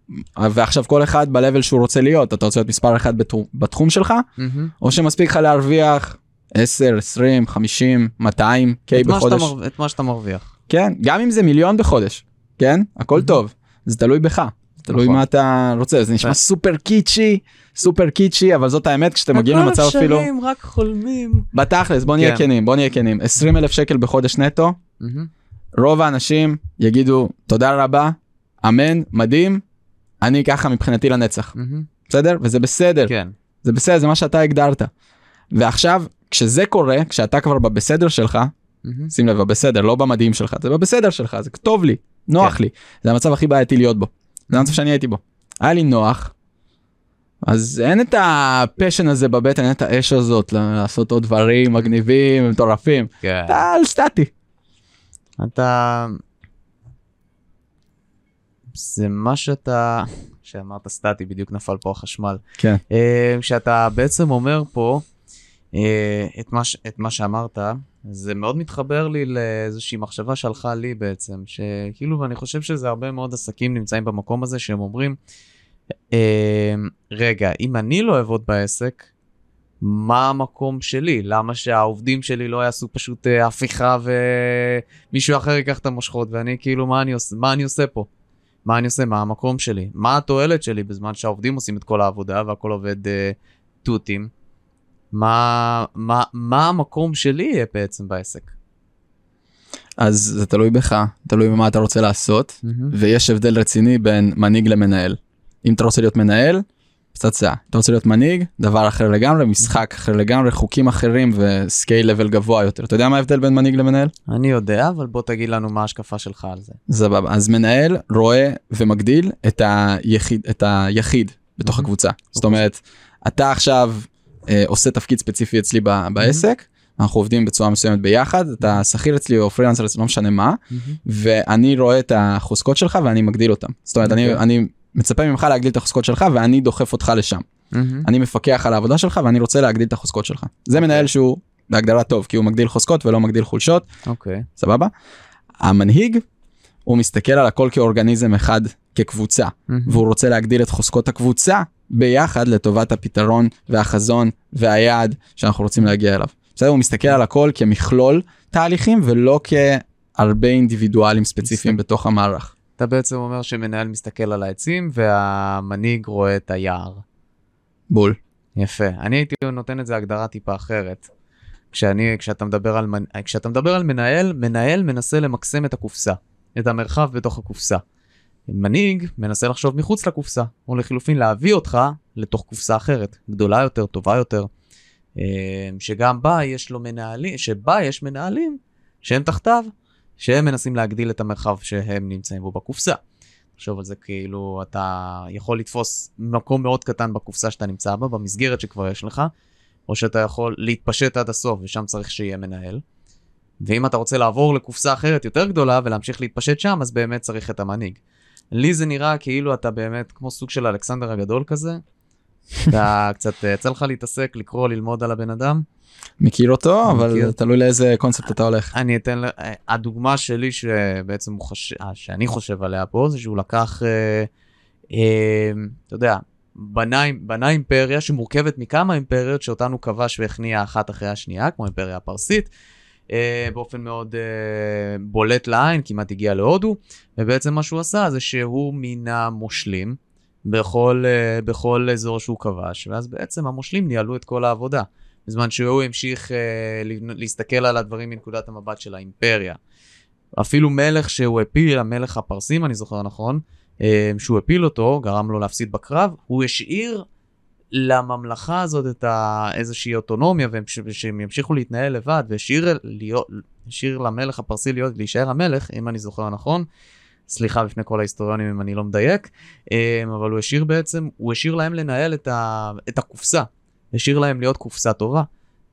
ועכשיו כל אחד ב-level שהוא רוצה להיות אתה רוצה להיות מספר אחד בתחום, בתחום שלך מהמם. או שמספיק לך להרוויח 10 20 50 200 קיי את מה שאתה בחודש מר- את מה שאתה מרוויח. כן גם אם זה מיליון בחודש כן הכל טוב זה תלוי בך תלוי נכון. מה אתה רוצה זה נשמע סופר קיצ'י סופר קיצ'י אבל זאת האמת כשאתם מגיעים למצב אפילו הכל אפשרי, רק חולמים. בתכלס בוא נהיה כן. כנים בוא נהיה כנים 20 אלף שקל בחודש נטו. רוב האנשים יגידו תודה רבה אמן מדהים אני ככה מבחינתי לנצח. בסדר וזה בסדר כן. זה בסדר זה מה שאתה הגדרת. ועכשיו כשזה קורה כשאתה כבר בבסדר שלך. שים לב בבסדר לא במדהים שלך זה בבסדר שלך זה טוב לי נוח כן. לי זה המצב הכי בעייתי להיות בו. זה המצב שאני הייתי בו. היה לי נוח. אז אין את הפשן הזה בבטן אין את האש הזאת לעשות עוד דברים מגניבים מטורפים כן. אתה על סטטי. אתה... זה מה שאתה... שאמרת סטטי, בדיוק נפל פה החשמל. כן. אה, שאתה בעצם אומר פה אה, את מה, ש... את מה שאמרת, זה מאוד מתחבר לי לאיזושהי מחשבה שהלכה לי בעצם, שכאילו, ואני חושב שזה הרבה מאוד עסקים נמצאים במקום הזה שהם אומרים, אה, רגע, אם אני לא אעבוד בעסק, מה המקום שלי? למה שהעובדים שלי לא יעשו פשוט אה, הפיכה ומישהו אחר ייקח את המושכות ואני כאילו מה אני עושה מה אני עושה פה? מה אני עושה? מה המקום שלי? מה התועלת שלי בזמן שהעובדים עושים את כל העבודה והכל עובד אה, תותים? מה, מה, מה המקום שלי יהיה בעצם בעסק? אז זה תלוי בך תלוי במה אתה רוצה לעשות ויש הבדל רציני בין מנהיג למנהל. אם אתה רוצה להיות מנהל פצצה. אתה רוצה להיות מנהיג, דבר אחר לגמרי, משחק אחר לגמרי, חוקים אחרים וסקייל לבל גבוה יותר. אתה יודע מה ההבדל בין מנהיג למנהל? אני יודע, אבל בוא תגיד לנו מה ההשקפה שלך על זה. סבבה. אז מנהל רואה ומגדיל את היחיד, את היחיד בתוך אוקיי. הקבוצה. זאת אומרת, אתה עכשיו עושה תפקיד ספציפי אצלי בעסק, אנחנו עובדים בצורה מסוימת ביחד, אתה שכיר אצלי או פרילנסר אצלי, לא משנה מה, ואני רואה את החוזקות שלך ואני מגדיל אותם. זאת אומרת, אני, אוקיי. אני מצפה ממך להגדיל את החוזקות שלך ואני דוחף אותך לשם. אני מפקח על העבודה שלך ואני רוצה להגדיל את החוזקות שלך. זה מנהל שהוא בהגדרה טוב, כי הוא מגדיל חוזקות ולא מגדיל חולשות, אוקיי. סבבה? המנהיג, הוא מסתכל על הכל כאורגניזם אחד, כקבוצה. והוא רוצה להגדיל את חוזקות הקבוצה ביחד לטובת הפתרון והחזון והיעד שאנחנו רוצים להגיע אליו. בסדר? הוא מסתכל על הכל כמכלול תהליכים ולא כהרבה אינדיבידואלים ספציפיים בתוך המערך. אתה בעצם אומר שמנהל מסתכל על העצים והמנהיג רואה את היער. בול. יפה. אני הייתי נותן את זה הגדרה טיפה אחרת. כשאני, כשאתה מדבר על. כשאתה מדבר על מנהל, מנהל מנסה למקסם את הקופסה, את המרחב בתוך הקופסה. מנהיג מנסה לחשוב מחוץ לקופסה, או לחילופין להביא אותך לתוך קופסה אחרת, גדולה יותר, טובה יותר, אה, שגם בה יש לו מנהלים, שבה יש מנהלים שהם תחתיו, שהם מנסים להגדיל את המרחב שהם נמצאים בו בקופסה. תחשוב על זה כאילו אתה יכול לתפוס מקום מאוד קטן בקופסה שאתה נמצא בה, במסגרת שכבר יש לך, או שאתה יכול להתפשט עד הסוף ושם צריך שיהיה מנהל. ואם אתה רוצה לעבור לקופסה אחרת יותר גדולה ולהמשיך להתפשט שם, אז באמת צריך את המנהיג. לי זה נראה כאילו אתה באמת כמו סוג של אלכסנדר הגדול כזה. אתה קצת, אה, יצא לך להתעסק, לקרוא, ללמוד על הבן אדם. מכיר אותו, אבל מכיר. תלוי לאיזה קונספט אתה הולך. אני אתן, אה, הדוגמה שלי שבעצם הוא חושב, אה, שאני חושב עליה פה, זה שהוא לקח, אה, אה, אתה יודע, בנה, בנה אימפריה שמורכבת מכמה אימפריות שאותנו כבש והכניע אחת אחרי השנייה, כמו האימפריה הפרסית, באופן מאוד אה, בולט לעין, כמעט הגיע להודו, ובעצם מה שהוא עשה זה שהוא מינה מושלים בכל, אה, בכל אזור שהוא כבש, ואז בעצם המושלים ניהלו את כל העבודה. בזמן שהוא המשיך אה, להסתכל על הדברים מנקודת המבט של האימפריה. אפילו מלך שהוא הפיל, המלך הפרסים, אני זוכר נכון, אה, שהוא הפיל אותו, גרם לו להפסיד בקרב, הוא השאיר לממלכה הזאת את ה... איזושהי אוטונומיה, והם- ש- שהם ימשיכו להתנהל לבד, והשאיר להיות, למלך הפרסי להיות, להישאר המלך, אם אני זוכר נכון. סליחה בפני כל ההיסטוריונים אם אני לא מדייק, אה, אבל הוא השאיר בעצם, הוא השאיר להם לנהל את, ה... את הקופסה. השאיר להם להיות קופסה טובה,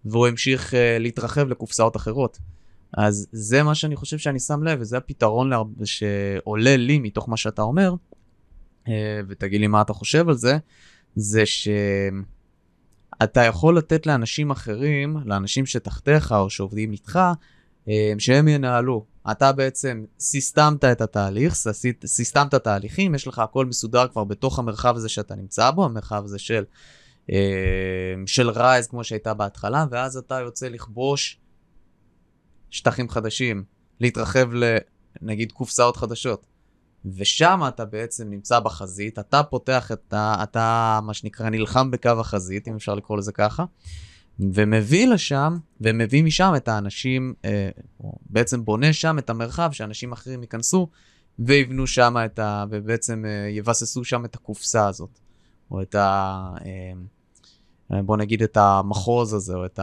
והוא המשיך uh, להתרחב לקופסאות אחרות. אז זה מה שאני חושב שאני שם לב, וזה הפתרון להר... שעולה לי מתוך מה שאתה אומר, uh, ותגיד לי מה אתה חושב על זה, זה שאתה יכול לתת לאנשים אחרים, לאנשים שתחתיך או שעובדים איתך, uh, שהם ינהלו. אתה בעצם סיסטמת את התהליך, סיסטמת תהליכים, יש לך הכל מסודר כבר בתוך המרחב הזה שאתה נמצא בו, המרחב הזה של אה, של רייז כמו שהייתה בהתחלה, ואז אתה יוצא לכבוש שטחים חדשים, להתרחב לנגיד קופסאות חדשות. ושם אתה בעצם נמצא בחזית, אתה פותח את ה... אתה מה שנקרא נלחם בקו החזית, אם אפשר לקרוא לזה ככה, ומביא לשם, ומביא משם את האנשים, אה, בעצם בונה שם את המרחב שאנשים אחרים ייכנסו ויבנו שם את ה... ובעצם אה, יבססו שם את הקופסה הזאת, או את ה... אה, בוא נגיד את המחוז הזה, או את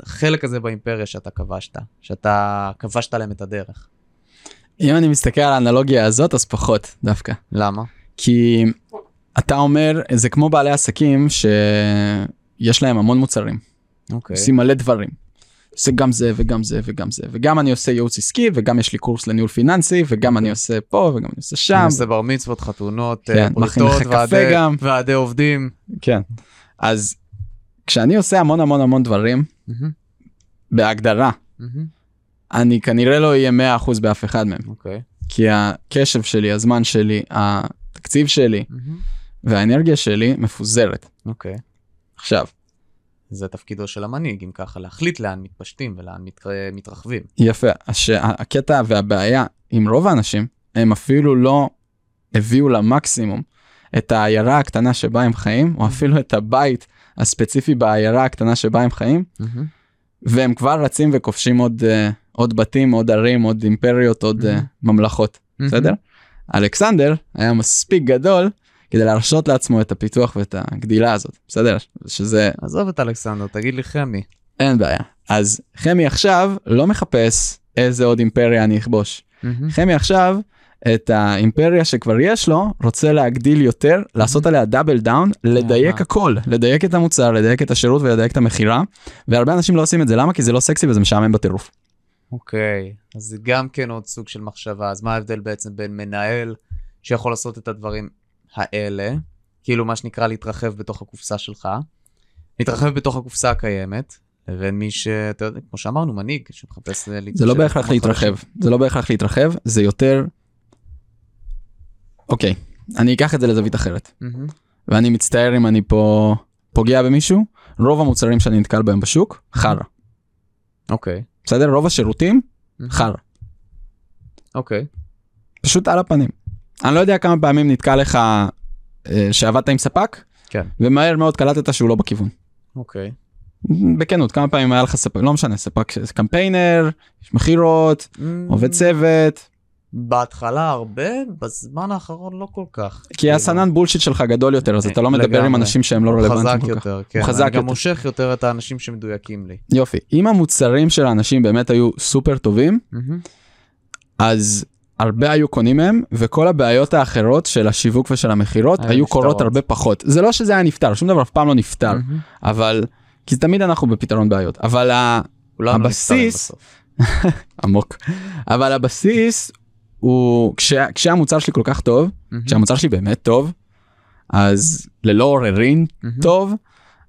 החלק הזה באימפריה שאתה כבשת, שאתה כבשת להם את הדרך. אם אני מסתכל על האנלוגיה הזאת, אז פחות דווקא. למה? כי אתה אומר, זה כמו בעלי עסקים שיש להם המון מוצרים, אוקיי. עושים מלא דברים. עושה גם זה וגם זה וגם זה, וגם אני עושה ייעוץ עסקי, וגם יש לי קורס לניהול פיננסי, וגם אני עושה פה וגם אני עושה שם. אני עושה בר מצוות, חתונות, כן, אה, בריתות, קפה ועדי- גם. ועדי עובדים. כן. אז כשאני עושה המון המון המון דברים, בהגדרה, אני כנראה לא אהיה 100% באף אחד מהם. אוקיי. כי הקשב שלי, הזמן שלי, התקציב שלי מהמם, והאנרגיה שלי מפוזרת. אוקיי. עכשיו, זה תפקידו של המנהיג, אם ככה, להחליט לאן מתפשטים ולאן מת- מתרחבים. יפה, שהקטע והבעיה עם רוב האנשים, הם אפילו לא הביאו למקסימום את העיירה הקטנה שבה הם חיים, או אפילו את הבית הספציפי בעיירה הקטנה שבה הם חיים, מהמם, והם כבר רצים וכובשים עוד, uh, עוד בתים, עוד ערים, עוד אימפריות, עוד uh, Mhm. ממלכות, מהמם. בסדר? אלכסנדר היה מספיק גדול כדי להרשות לעצמו את הפיתוח ואת הגדילה הזאת, בסדר? שזה עזוב את אלכסנדר, תגיד לי חמי. אין בעיה. אז חמי עכשיו לא מחפש איזה עוד אימפריה אני אכבוש. חמי עכשיו את האימפריה שכבר יש לו רוצה להגדיל יותר לעשות עליה double down לדייק. הכל לדייק את המוצר לדייק את השירות ולדייק את המכירה והרבה אנשים לא עושים את זה למה כי זה לא סקסי וזה משעמם בטירוף. אוקיי, אז זה גם כן עוד סוג של מחשבה. אז מה ההבדל בעצם בין מנהל שיכול לעשות את הדברים האלה, כאילו מה שנקרא להתרחב בתוך הקופסה שלך, להתרחב בתוך הקופסה הקיימת, לבין מי שאתה יודע, כמו שאמרנו, מנהיג שמחפש זה לא בהכרח להתרחב. זה לא בהכרח להתרחב זה יותר. אוקיי אני אקח את זה לזווית אחרת מהמם. ואני מצטער אם אני פה פוגע במישהו רוב המוצרים שאני נתקל בהם בשוק חרא אוקיי. בסדר רוב השירותים. חרא אוקיי. פשוט על הפנים. אני לא יודע כמה פעמים נתקע לך אה, שעבדת עם ספק כן. ומהר מאוד קלטת שהוא לא בכיוון. אוקיי. בכנות כמה פעמים היה לך ספק לא משנה ספק קמפיינר יש מכירות עובד צוות בהתחלה הרבה, בזמן האחרון לא כל כך. כי הסנן בולשיט שלך גדול יותר אז אתה לא מדבר עם. אנשים שהם לא הוא רלוונטיים חזק כל כך. יותר, כן. הוא חזק אני גם יותר. מושך יותר את האנשים שמדויקים לי. יופי אם המוצרים של האנשים באמת היו סופר טובים. אז הרבה היו קונים מהם וכל הבעיות האחרות של השיווק ושל המכירות היו קורות. הרבה פחות זה לא שזה היה נפתר שום דבר אף פעם לא נפתר. אבל כי תמיד אנחנו בפתרון בעיות אבל הבסיס-. עמוק אבל הבסיס הוא כשה, כשהמוצר שלי כל כך טוב מהמם. כשהמוצר שלי באמת טוב אז ללא עוררין מהמם. טוב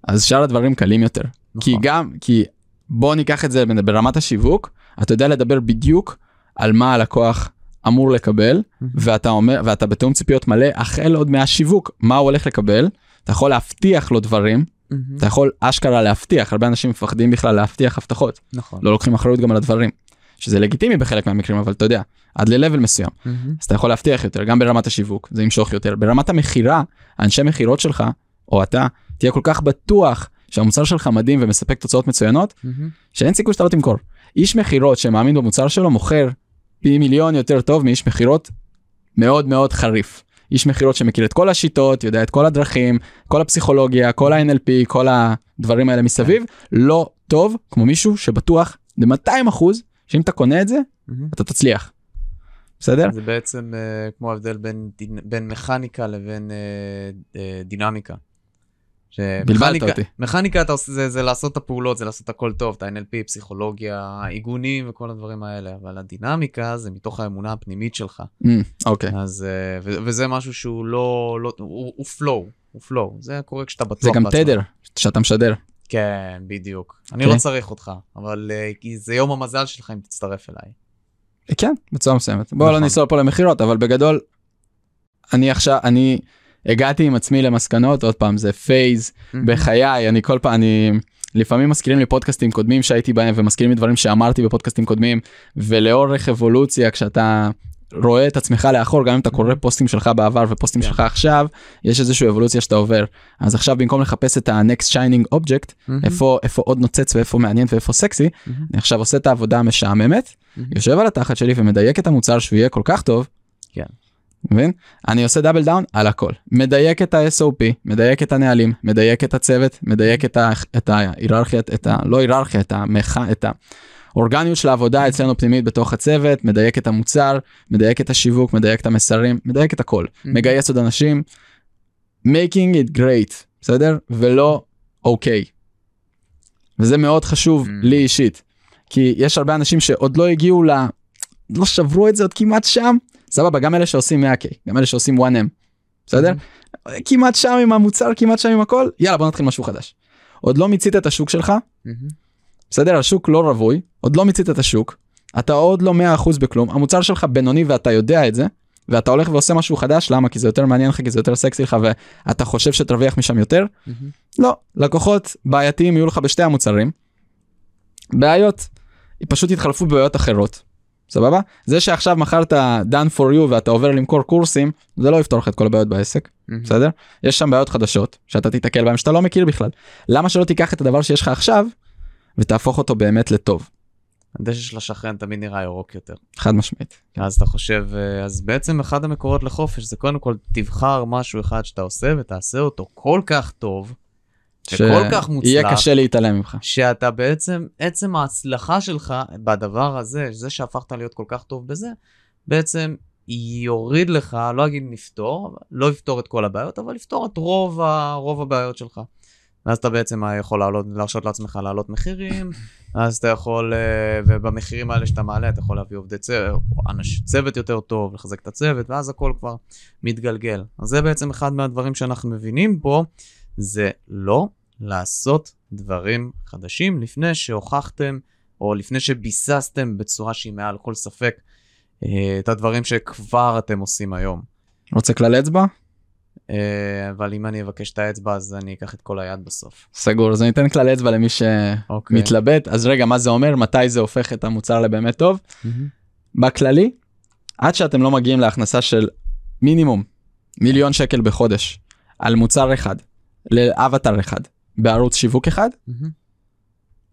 אז שאר הדברים קלים יותר כי נכון. גם כי בוא ניקח את זה ברמת השיווק אתה יודע לדבר בדיוק על מה הלקוח אמור לקבל מהמם. ואתה אומר ואתה בתיאום ציפיות מלא החל עוד מהשיווק מה הוא הולך לקבל אתה יכול להבטיח לו דברים מהמם. אתה יכול אשכרה להבטיח הרבה אנשים מפחדים בכלל להבטיח הבטחות נכון. לא לוקחים אחריות גם על הדברים שזה לגיטימי בחלק מהמקרים אבל אתה יודע עד ל-level מסוים מהמם. אז אתה יכול להבטיח יותר גם ברמת השיווק זה ימשוך יותר ברמת המכירה אנשי מכירות שלך או אתה תהיה כל כך בטוח שהמוצר שלך מדהים ומספק תוצאות מצוינות מהמם. שאין סיכוי שאתה לא תמכור. איש מכירות שמאמין במוצר שלו מוכר פי מיליון יותר טוב מאיש מכירות מאוד מאוד חריף. איש מכירות שמכיר את כל השיטות יודע את כל הדרכים כל הפסיכולוגיה כל ה-NLP כל הדברים האלה מסביב לא טוב כמו מישהו שבטוח ב-200 אחוז שאם אתה קונה את זה מהמם. אתה תצליח. בסדר? זה בעצם אה, כמו ההבדל בין, דינ- בין מכניקה לבין אה, אה, דינמיקה. בלבלת אותי. מכניקה אתה עושה, זה, זה לעשות את הפעולות, זה לעשות הכל טוב, את ה-NLP, פסיכולוגיה, עיגונים וכל הדברים האלה, אבל הדינמיקה זה מתוך האמונה הפנימית שלך. Mm, אוקיי. אז, ו- וזה משהו שהוא לא, לא הוא, הוא flow, הוא flow, זה קורה כשאתה בטוח זה גם בעצמך. תדר שאתה משדר. כן, בדיוק. אני אוקיי. לא צריך אותך, אבל אה, כי זה יום המזל שלך אם תצטרף אליי. כן בצורה מסוימת בוא לא נכון. ניסוע פה למכירות אבל בגדול אני עכשיו אני הגעתי עם עצמי למסקנות עוד פעם זה phase בחיי אני כל פעם אני לפעמים מזכירים לי פודקאסטים קודמים שהייתי בהם ומזכירים לי דברים שאמרתי בפודקאסטים קודמים ולאורך אבולוציה כשאתה רואה את עצמך לאחור גם אם אתה קורא פוסטים שלך בעבר ופוסטים כן. שלך עכשיו יש איזושהי אבולוציה שאתה עובר אז עכשיו במקום לחפש את ה-next shining object מהמם. איפה איפה עוד נוצץ ואיפה מעניין ואיפה סקסי מהמם. אני עכשיו עושה את העבודה המשעממת מהמם. יושב על התחת שלי ומדייק את המוצר שהוא יהיה כל כך טוב. כן. מבין? אני עושה double down על הכל. מדייק את ה-SOP, מדייק את הנהלים, מדייק את הצוות, מדייק את, ה- את ההיררכיה, את ה... לא היררכיה, את המח... את האורגניות של העבודה אצלנו פנימית בתוך הצוות, מדייק את המוצר, מדייק את השיווק, מדייק את המסרים, מדייק את הכל. מגייס עוד אנשים, making it great, בסדר? ולא אוקיי. וזה מאוד חשוב Mm. לי אישית. כי יש הרבה אנשים שעוד לא הגיעו ל... לא שברו את זה עוד כמעט שם. סבבה, גם אלה שעושים 100K, גם אלה שעושים 1M. בסדר? כמעט שם עם המוצר, כמעט שם עם הכל, יאללה בוא נתחיל משהו חדש. עוד לא מיצית את השוק שלך, מהמם. בסדר? השוק לא רווי, עוד לא מיצית את השוק, אתה עוד לא 100% בכלום, המוצר שלך בינוני ואתה יודע את זה, ואתה הולך ועושה משהו חדש, למה? כי זה יותר מעניין לך, כי זה יותר סקסי לך, ואתה חושב שתרוויח משם יותר? מהמם. לא, לקוחות בעייתיים יהיו לך בשתי המוצרים. בעיות, פשוט יתחלפו בבעיות אחרות. סבבה? זה שעכשיו מכרת done for you ואתה עובר למכור קורסים, זה לא יפתור לך את כל הבעיות בעסק, מהמם. בסדר? יש שם בעיות חדשות שאתה תיתקל בהם שאתה לא מכיר בכלל. למה שלא תיקח את הדבר שיש לך עכשיו ותהפוך אותו באמת לטוב? הדשא של השכן תמיד נראה ירוק יותר. חד משמעית. אז אתה חושב, אה, אז בעצם אחד המקורות לחופש זה קודם כל תבחר משהו אחד שאתה עושה ותעשה אותו כל כך טוב, וכל כך מוצלח, יהיה קשה להתעלם ממך. שאתה בעצם, עצם ההצלחה שלך בדבר הזה, זה שהפכת להיות כל כך טוב בזה, בעצם יוריד לך, לא אגיד נפתור, לא יפתור את כל הבעיות, אבל יפתור את רוב, ה, רוב הבעיות שלך. ואז אתה בעצם יכול לעלות, להרשות לעצמך להעלות מחירים, אז אתה יכול, אה, ובמחירים האלה שאתה מעלה, אתה יכול להביא עובדי צוות, אנש, צוות יותר טוב, לחזק את הצוות, ואז הכל כבר מתגלגל. אז זה בעצם אחד מהדברים שאנחנו מבינים פה, זה לא לעשות דברים חדשים לפני שהוכחתם, או לפני שביססתם בצורה שהיא מעל כל ספק, אה, את הדברים שכבר אתם עושים היום. רוצה כלל אצבע? אה, אבל אם אני אבקש את האצבע אז אני אקח את כל היד בסוף. סגור אז אני אתן כלל אצבע למי אוקיי. שמתלבט אז רגע מה זה אומר מתי זה הופך את המוצר לבאמת טוב בכללי עד שאתם לא מגיעים להכנסה של מינימום מיליון שקל בחודש על מוצר אחד לאבטר אחד בערוץ שיווק אחד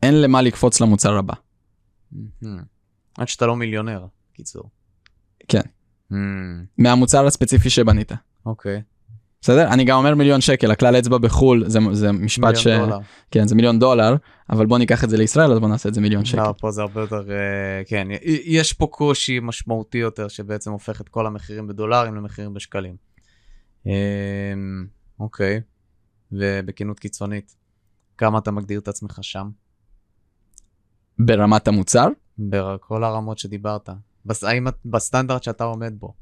אין למה לקפוץ למוצר הבא. עד שאתה לא מיליונר, קיצור. כן. Hmm, מהמוצר הספציפי שבנית. אוקיי. בסדר? אני גם אומר מיליון שקל, הכלל אצבע בחו"ל זה, זה משפט ש... מיליון דולר. כן, זה מיליון דולר, אבל בוא ניקח את זה לישראל, אז בוא נעשה את זה מיליון שקל. לא, פה זה הרבה יותר, אה, כן, יש פה קושי משמעותי יותר שבעצם הופך את כל המחירים בדולרים למחירים בשקלים. אמ, אוקיי, ובכנות קיצונית, כמה אתה מגדיר את עצמך שם? ברמת המוצר? בכל הרמות שדיברת. בס- האם בסטנדרט שאתה עומד בו.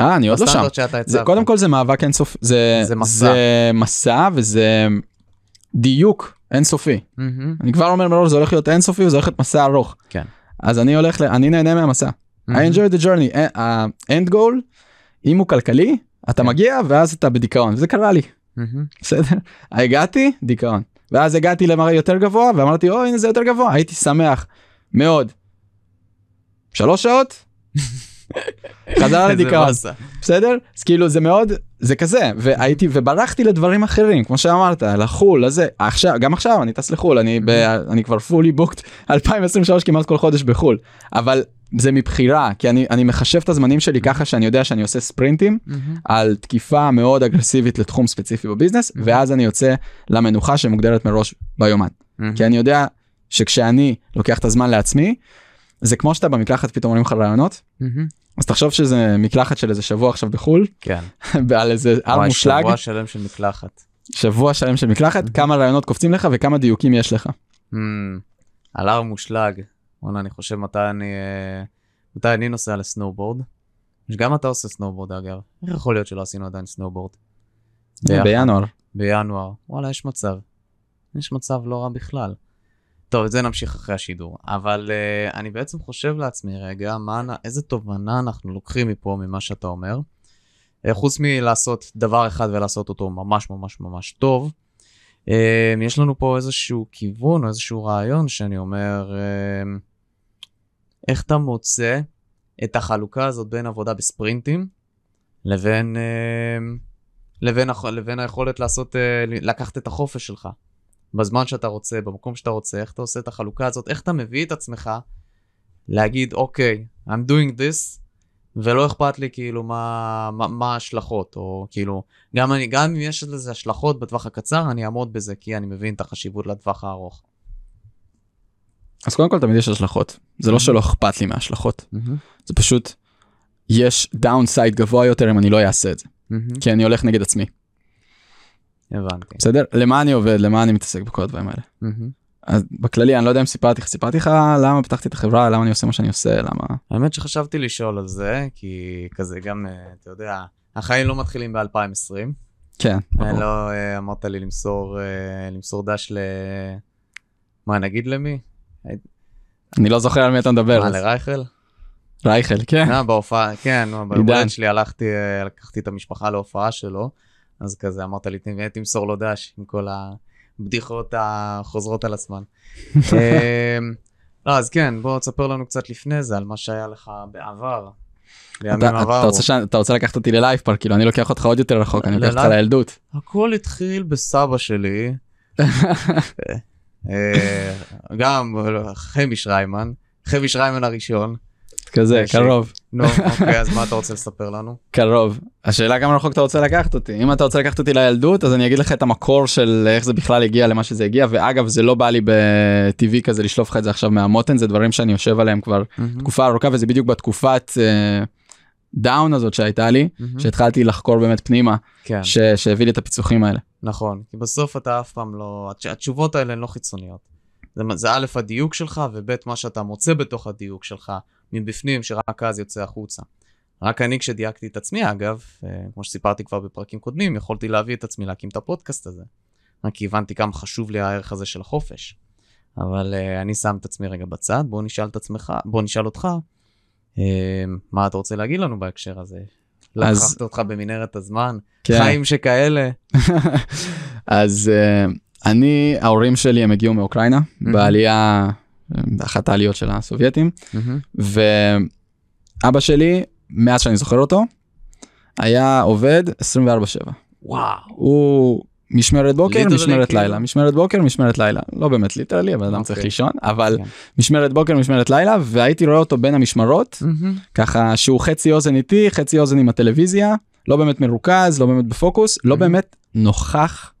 אה, אני עוד לא שם. זה. קודם כל זה מאבק אינסוף, זה, זה מסע. זה מסע וזה דיוק אינסופי. מהמם, אני כבר אומר מראש זה הולך להיות אינסופי וזה הולך להיות מסע ארוך. כן. אז אני הולך. אני נהנה מהמסע. I מהמם. enjoy the journey. ה-end goal, אם הוא כלכלי, אתה כן. מגיע ואז אתה בדיכאון, וזה קרה לי, מהמם. בסדר? הגעתי, דיכאון. ואז הגעתי למראה יותר גבוה ואמרתי, או הנה זה יותר גבוה, הייתי שמח מאוד. שלוש שעות, חזר לדיכאון. בסדר? אז כאילו זה מאוד, זה כזה, והייתי, וברחתי לדברים אחרים, כמו שאמרת, לחו"ל, לזה, עכשיו, גם עכשיו אני טס לחו"ל, אני, ב, אני כבר fully booked 2023 כמעט כל חודש בחו"ל, אבל זה מבחירה, כי אני, אני מחשב את הזמנים שלי ככה שאני יודע שאני עושה ספרינטים. על תקיפה מאוד אגרסיבית לתחום ספציפי בביזנס, ואז אני יוצא למנוחה שמוגדרת מראש ביומן. כי אני יודע שכשאני לוקח את הזמן לעצמי, זה כמו שאתה במקלחת פתאום עולים לך רעיונות. אז תחשוב שזה מקלחת של איזה שבוע עכשיו בחו"ל, כן. על איזה הר וואי, מושלג, שבוע שלם של מקלחת. שבוע שלם של מקלחת, כמה רעיונות קופצים לך וכמה דיוקים יש לך. על הר מושלג. וואלה, אני חושב מתי אני, אה, מתי אני נוסע לסנובורד. גם אתה עושה סנובורד אגב. איך יכול להיות שלא עשינו עדיין סנובורד? ביחד. בינואר. בינואר. וואלה, יש מצב. יש מצב לא רע בכלל. טוב, את זה נמשיך אחרי השידור. אבל uh, אני בעצם חושב לעצמי רגע, מה, איזה תובנה אנחנו לוקחים מפה, ממה שאתה אומר. Uh, חוץ מלעשות דבר אחד ולעשות אותו ממש ממש ממש טוב, uh, יש לנו פה איזשהו כיוון או איזשהו רעיון שאני אומר, uh, איך אתה מוצא את החלוקה הזאת בין עבודה בספרינטים לבין, uh, לבין, לבין היכולת לעשות, אה, לקחת את החופש שלך. בזמן שאתה רוצה, במקום שאתה רוצה, איך אתה עושה את החלוקה הזאת, איך אתה מביא את עצמך להגיד, אוקיי, I'm doing this, ולא אכפת לי כאילו מה, מה, מה ההשלכות, או כאילו, גם, אני, גם אם יש לזה השלכות בטווח הקצר, אני אעמוד בזה, כי אני מבין את החשיבות לטווח הארוך. אז קודם כל תמיד יש השלכות. זה לא שלא אכפת לי מההשלכות, זה פשוט יש דאונסייד גבוה יותר אם אני לא אעשה את זה, כי אני הולך נגד עצמי. הבנתי. בסדר? למה אני עובד? למה אני מתעסק בכל הדברים האלה? אז בכללי אני לא יודע אם סיפרתי לך, סיפרתי לך למה פתחתי את החברה, למה אני עושה מה שאני עושה, למה... האמת שחשבתי לשאול על זה, כי כזה גם, אה, אתה יודע, החיים לא מתחילים ב-2020. כן, ברור. לא אה, אמרת לי למסור, אה, למסור דש ל... מה, נגיד למי? אני לא זוכר על מי אתה מדבר. מה, לרייכל? רייכל, כן. אה, בהופעה, כן, עידן. ביומולדת שלי הלכתי, אה, לקחתי את המשפחה להופעה שלו, אז כזה אמרת לי, "תמ- תמסור לו דש עם כל הבדיחות החוזרות על עצמן. אה, לא, אז כן, בוא תספר לנו קצת לפני זה על מה שהיה לך בעבר. אתה-. רוצה ש- אתה רוצה לקחת אותי ללייב פארק, כאילו אני לוקח אותך עוד יותר רחוק, אני לוקח אותך? לילדות. הכל התחיל בסבא שלי, אה, גם חמי שריימן, חבי שריימן הראשון. כזה, ש- קרוב, נו, אוקיי, אז מה אתה רוצה לספר לנו? קרוב. השאלה כמה רחוק אתה רוצה לקחת אותי. אם אתה רוצה לקחת אותי לילדות, אז אני אגיד לך את המקור של איך זה בכלל הגיע למה שזה הגיע, ואגב, זה לא בא לי בטבעי כזה לשלוף לך את זה עכשיו מהמותן, זה דברים שאני יושב עליהם כבר תקופה ארוכה, וזה בדיוק בתקופת דאון הזאת שהייתה לי. שהתחלתי לחקור באמת פנימה, כן, ש- שהביא לי את הפיצוחים האלה. נכון. כי בסוף אתה אף פעם לא... התש- התשובות האלה הן לא חיצוניות. זה, זה א', הדיוק שלך, וב', מה שאתה מוצא בתוך הדיוק שלך מבפנים, שרק אז יוצא החוצה. רק אני, כשדייקתי את עצמי, אגב, אה, כמו שסיפרתי כבר בפרקים קודמים, יכולתי להביא את עצמי להקים את הפודקאסט הזה. רק הבנתי כמה חשוב לי הערך הזה של החופש. אבל uh, אני שם את עצמי רגע בצד, בוא נשאל את עצמך, בוא נשאל אותך, אה, מה אתה רוצה להגיד לנו בהקשר הזה? אז- לקחת אותך במנהרת הזמן, כן. חיים שכאלה. אז אה, אני, ההורים שלי הם הגיעו מאוקראינה, מהמם. בעלייה, אה, באחת העליות של הסובייטים, ואבא שלי, מאז שאני זוכר אותו, היה עובד 24/7. וואו. הוא משמרת בוקר, literally, משמרת כאילו? לילה, משמרת בוקר, משמרת לילה. לא באמת literally, אבל אדם צריך אוקיי. לישון, אבל כן. משמרת בוקר, משמרת לילה, והייתי רואה אותו בין המשמרות, ככה שהוא חצי אוזן איתי, חצי אוזן עם הטלוויזיה, לא באמת מרוכז, לא באמת בפוקוס, לא Mhm. באמת נוכח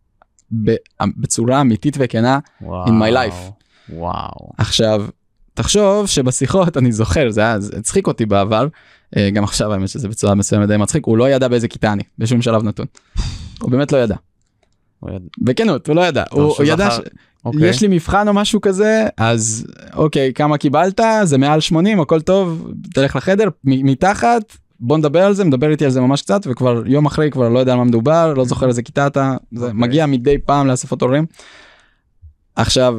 בצורה אמיתית וכנה. וואו. in my life. וואו. עכשיו, תחשוב שבשיחות, אני זוכר, זה היה, זה הצחיק אותי בעבר, אה, גם עכשיו האמת שזה בצורה מסוימת די מצחיק, הוא לא ידע באיזה כיתה אני, בשום שלב נתון. הוא באמת לא ידע. יד- בכנות, הוא לא ידע. הוא, הוא ידע. ש... אוקיי. יש לי מבחן או משהו כזה, אז אוקיי, כמה קיבלת? זה מעל 80, הכל טוב, תלך לחדר, מתחת, בוא נדבר על זה, מדבר איתי על זה ממש קצת, וכבר יום אחרי כבר לא יודע על מה מדובר, לא זוכר איזה כיתה אתה, זה אוקיי. מגיע מדי פעם לאספות הורים. עכשיו,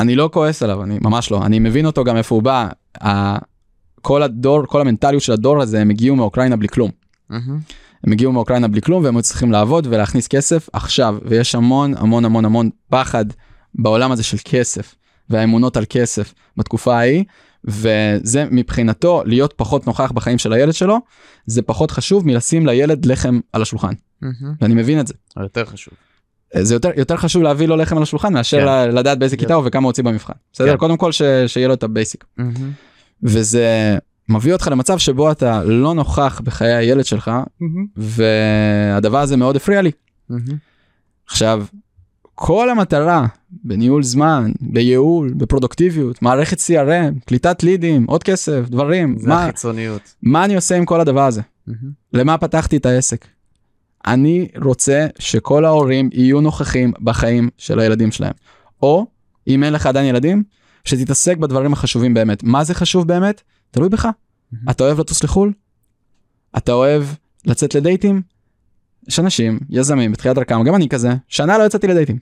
אני לא כועס עליו, אני ממש לא, אני מבין אותו גם איפה הוא בא. ה- כל הדור, כל המנטליות של הדור הזה, הם הגיעו מאוקראינה בלי כלום. הם הגיעו מאוקראינה בלי כלום והם היו צריכים לעבוד ולהכניס כסף עכשיו ויש המון המון המון המון פחד בעולם הזה של כסף והאמונות על כסף בתקופה ההיא וזה מבחינתו להיות פחות נוכח בחיים של הילד שלו זה פחות חשוב מלשים לילד לחם על השולחן. ואני מבין את זה. יותר חשוב. זה יותר יותר חשוב להביא לו לחם על השולחן מאשר כן. לדעת באיזה כיתה הוא וכמה הוציא במבחן. בסדר כן. קודם כל ש- שיהיה לו את ה basic. וזה מביא אותך למצב שבו אתה לא נוכח בחיי הילד שלך. והדבר הזה מאוד הפריע לי. עכשיו, כל המטרה בניהול זמן, בייעול, בפרודוקטיביות, מערכת CRM, קליטת לידים, עוד כסף, דברים, זה מה, החיצוניות. מה אני עושה עם כל הדבר הזה? מהמם. למה פתחתי את העסק? אני רוצה שכל ההורים יהיו נוכחים בחיים של הילדים שלהם. או, אם אין לך עדיין ילדים, שתתעסק בדברים החשובים באמת. מה זה חשוב באמת? תלוי בך. מהמם. אתה אוהב לטוס לחו"ל? אתה אוהב לצאת לדייטים? יש אנשים, יזמים, בתחילת דרכם, גם אני כזה, שנה לא יצאתי לדייטים.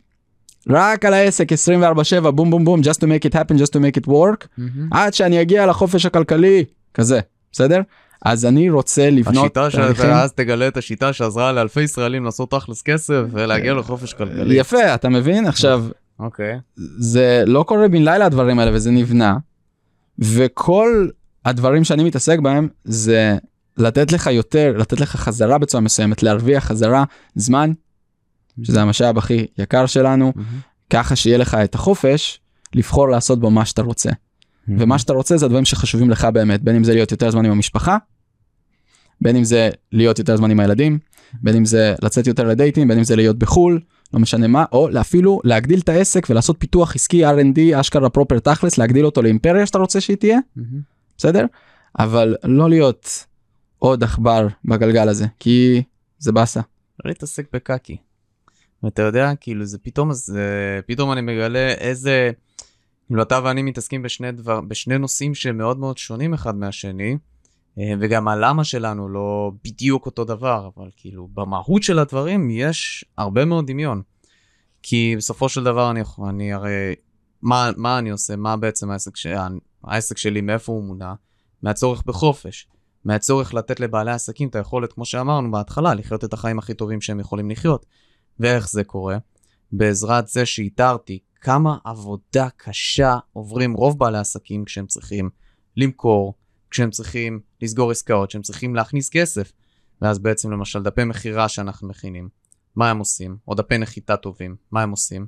רק על העסק 24/7 בום בום בום just to make it happen just to make it work מהמם. עד שאני אגיע לחופש הכלכלי כזה בסדר אז אני רוצה לבנות השיטה תהליכים- שאתה אז תגלה את השיטה שעזרה לאלפי ישראלים לעשות תכלס כסף ולהגיע לחופש כלכלי. יפה אתה מבין עכשיו אוקיי. זה לא קורה בן לילה הדברים האלה וזה נבנה. וכל הדברים שאני מתעסק בהם זה לתת לך יותר לתת לך חזרה בצורה מסוימת להרוויח חזרה זמן שזה המשאב הכי יקר שלנו. ככה שיהיה לך את החופש לבחור לעשות בו מה שאתה רוצה. ומה שאתה רוצה זה הדברים שחשובים לך באמת בין אם זה להיות יותר זמן עם המשפחה. בין אם זה להיות יותר זמן עם הילדים בין אם זה לצאת יותר לדייטים בין אם זה להיות בחול לא משנה מה או אפילו להגדיל את העסק ולעשות פיתוח עסקי R&D אשכרה פרופר תכלס להגדיל אותו לאימפריה שאתה רוצה שהיא תהיה מהמם. בסדר אבל לא להיות עוד עכבר בגלגל הזה כי זה באסה. לא להתעסק בקקי. ואתה יודע, כאילו זה פתאום, אז אה, פתאום אני מגלה איזה, כאילו אתה ואני מתעסקים בשני דבר, בשני נושאים שמאוד מאוד שונים אחד מהשני, וגם הלמה שלנו לא בדיוק אותו דבר, אבל כאילו במהות של הדברים יש הרבה מאוד דמיון. כי בסופו של דבר אני, אני הרי, מה, מה אני עושה? מה בעצם העסק, ש... העסק שלי, מאיפה הוא מונע? מהצורך בחופש. מהצורך לתת לבעלי עסקים את היכולת, כמו שאמרנו בהתחלה, לחיות את החיים הכי טובים שהם יכולים לחיות. ואיך זה קורה? בעזרת זה שאיתרתי כמה עבודה קשה עוברים רוב בעלי עסקים כשהם צריכים למכור, כשהם צריכים לסגור עסקאות, כשהם צריכים להכניס כסף. ואז בעצם למשל דפי מכירה שאנחנו מכינים, מה הם עושים? או דפי נחיתה טובים, מה הם עושים?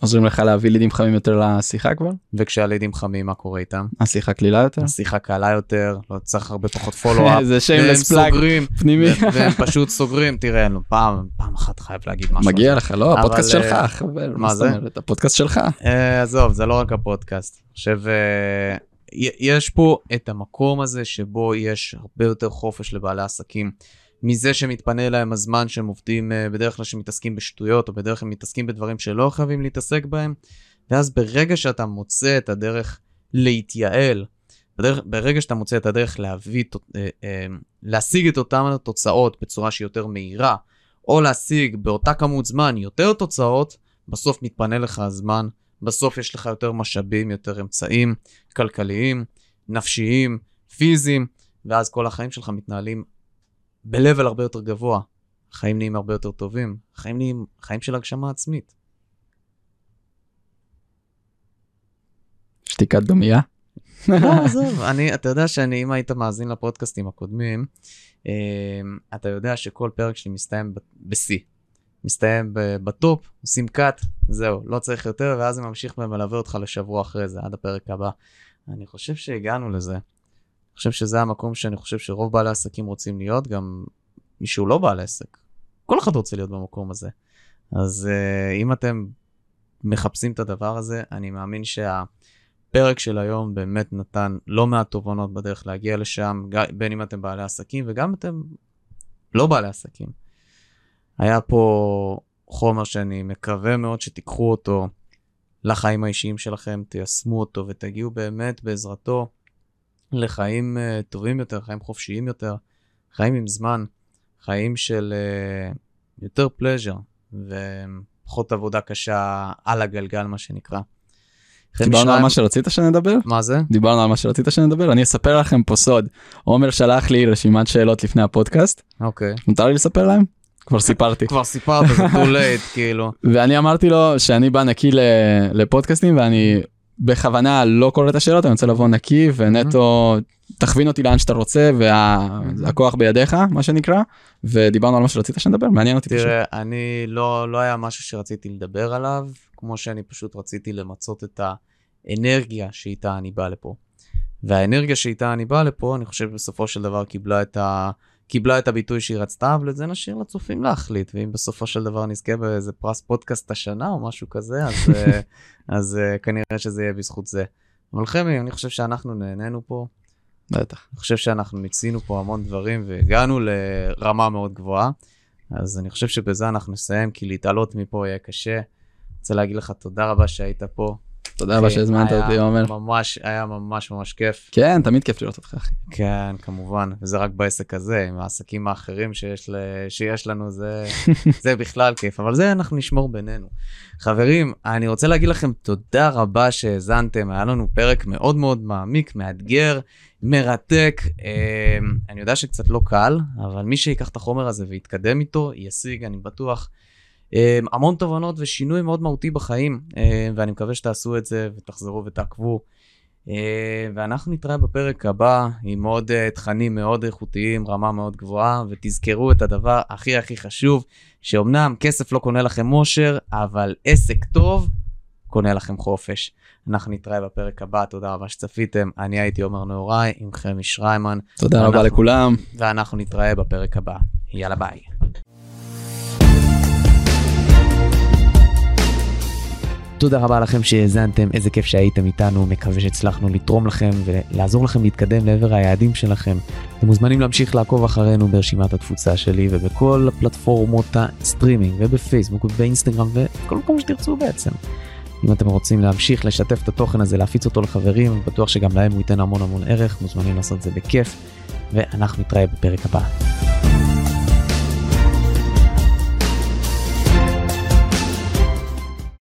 עוזרים לך להביא לידים חמים יותר לשיחה כבר? וכשהלידים חמים, מה קורה איתם? השיחה קלילה יותר? השיחה קלה יותר, לא צריך הרבה פחות פולו-אפ. זה והם שיימלס פלאג סוגרים, פנימי. והם פשוט סוגרים, תראה, פעם, פעם אחת חייב להגיד משהו. מגיע לך, לא, הפודקאסט שלך, אה, חבר. מה זה? הפודקאסט שלך. אה, עזוב, זה לא רק הפודקאסט. אני חושב, אה, י- יש פה את המקום הזה שבו יש הרבה יותר חופש לבעלי עסקים. מזה שמתפנה להם הזמן שהם עובדים, אה, בדרך כלל שמתעסקים בשטויות, או בדרך כלל מתעסקים בדברים שלא חייבים להתעסק בהם. ואז ברגע שאתה מוצא את הדרך להתייעל, בדרך, ברגע שאתה מוצא את הדרך להביא, אה, אה, להשיג את אותן התוצאות בצורה שהיא יותר מהירה, או להשיג באותה כמות זמן יותר תוצאות, בסוף מתפנה לך הזמן, בסוף יש לך יותר משאבים, יותר אמצעים כלכליים, נפשיים, פיזיים, ואז כל החיים שלך מתנהלים ב-level הרבה יותר גבוה. החיים נהיים הרבה יותר טובים, החיים נהיים חיים של הגשמה עצמית. שתיקת דומייה. לא, עזוב, אני, אתה יודע שאני, אם היית מאזין לפודקאסטים הקודמים, אה, אתה יודע שכל פרק שלי מסתיים בשיא. מסתיים בטופ, עושים cut, זהו, לא צריך יותר, ואז זה ממשיך ומלווה אותך לשבוע אחרי זה, עד הפרק הבא. אני חושב שהגענו לזה. אני חושב שזה המקום שאני חושב שרוב בעלי העסקים רוצים להיות, גם מי שהוא לא בעל עסק. כל אחד רוצה להיות במקום הזה. אז אה, אם אתם מחפשים את הדבר הזה, אני מאמין שה... הפרק של היום באמת נתן לא מעט תובנות בדרך להגיע לשם, בין אם אתם בעלי עסקים וגם אתם לא בעלי עסקים. היה פה חומר שאני מקווה מאוד שתיקחו אותו לחיים האישיים שלכם, תיישמו אותו ותגיעו באמת בעזרתו לחיים uh, טובים יותר, חיים חופשיים יותר, חיים עם זמן, חיים של uh, יותר פלז'ר ופחות עבודה קשה על הגלגל, מה שנקרא. דיברנו על מה שרצית שנדבר? מה זה? דיברנו על מה שרצית שנדבר? אני אספר לכם פה סוד. עומר שלח לי רשימת שאלות לפני הפודקאסט, אוקיי. מותר לי לספר להם? כבר סיפרתי. כבר סיפרת, זה too late, כאילו. ואני אמרתי לו שאני בא נקי לפודקאסטים ואני בכוונה לא קורא את השאלות, אני רוצה לבוא נקי ונטו תכווין אותי לאן שאתה רוצה והכוח בידיך, מה שנקרא, ודיברנו על מה שרצית שנדבר, מעניין אותי פשוט. תראה, אני לא, לא היה משהו שרציתי לדבר עליו, כמו שאני פשוט רציתי למצות את האנרגיה שאיתה אני בא לפה. והאנרגיה שאיתה אני בא לפה, אני חושב בסופו של דבר קיבלה את, ה... קיבלה את הביטוי שהיא רצתה, אבל את זה נשאיר לצופים להחליט, ואם בסופו של דבר נזכה באיזה פרס פודקאסט השנה או משהו כזה, אז, אה, אז אה, כנראה שזה יהיה בזכות זה. אבל חמי, אני חושב שאנחנו נהנינו פה, בטח. אני חושב שאנחנו מיצינו פה המון דברים והגענו לרמה מאוד גבוהה, אז אני חושב שבזה אנחנו נסיים, כי להתעלות מפה יהיה קשה. רוצה להגיד לך תודה רבה שהיית פה. תודה רבה שהזמנת היה אותי עומר. ממש, היה ממש ממש כיף. כן, תמיד כיף לראות אותך אחי. כן, כמובן, וזה רק בעסק הזה, עם העסקים האחרים שיש, ל... שיש לנו, זה, זה בכלל כיף, אבל זה אנחנו נשמור בינינו. חברים, אני רוצה להגיד לכם תודה רבה שהאזנתם, היה לנו פרק מאוד מאוד מעמיק, מאתגר, מרתק. אה, אני יודע שקצת לא קל, אבל מי שיקח את החומר הזה ויתקדם איתו, ישיג, אני בטוח, המון תובנות ושינוי מאוד מהותי בחיים, אה, ואני מקווה שתעשו את זה ותחזרו ותעקבו. אה, ואנחנו נתראה בפרק הבא עם עוד אה, תכנים מאוד איכותיים, רמה מאוד גבוהה, ותזכרו את הדבר הכי הכי חשוב, שאומנם כסף לא קונה לכם אושר, אבל עסק טוב קונה לכם חופש. אנחנו נתראה בפרק הבא, תודה רבה שצפיתם. אני הייתי עומר נהוראי עם חמי שריימן, תודה רבה אנחנו- לכולם. ואנחנו נתראה בפרק הבא. יאללה ביי. תודה רבה לכם שהאזנתם, איזה כיף שהייתם איתנו, מקווה שהצלחנו לתרום לכם ולעזור לכם להתקדם לעבר היעדים שלכם. אתם מוזמנים להמשיך לעקוב אחרינו ברשימת התפוצה שלי ובכל הפלטפורמות הסטרימינג ובפייסבוק ובאינסטגרם ובכל מקום שתרצו בעצם. אם אתם רוצים להמשיך לשתף את התוכן הזה, להפיץ אותו לחברים, בטוח שגם להם הוא ייתן המון המון ערך, מוזמנים לעשות את זה בכיף, ואנחנו נתראה בפרק הבא.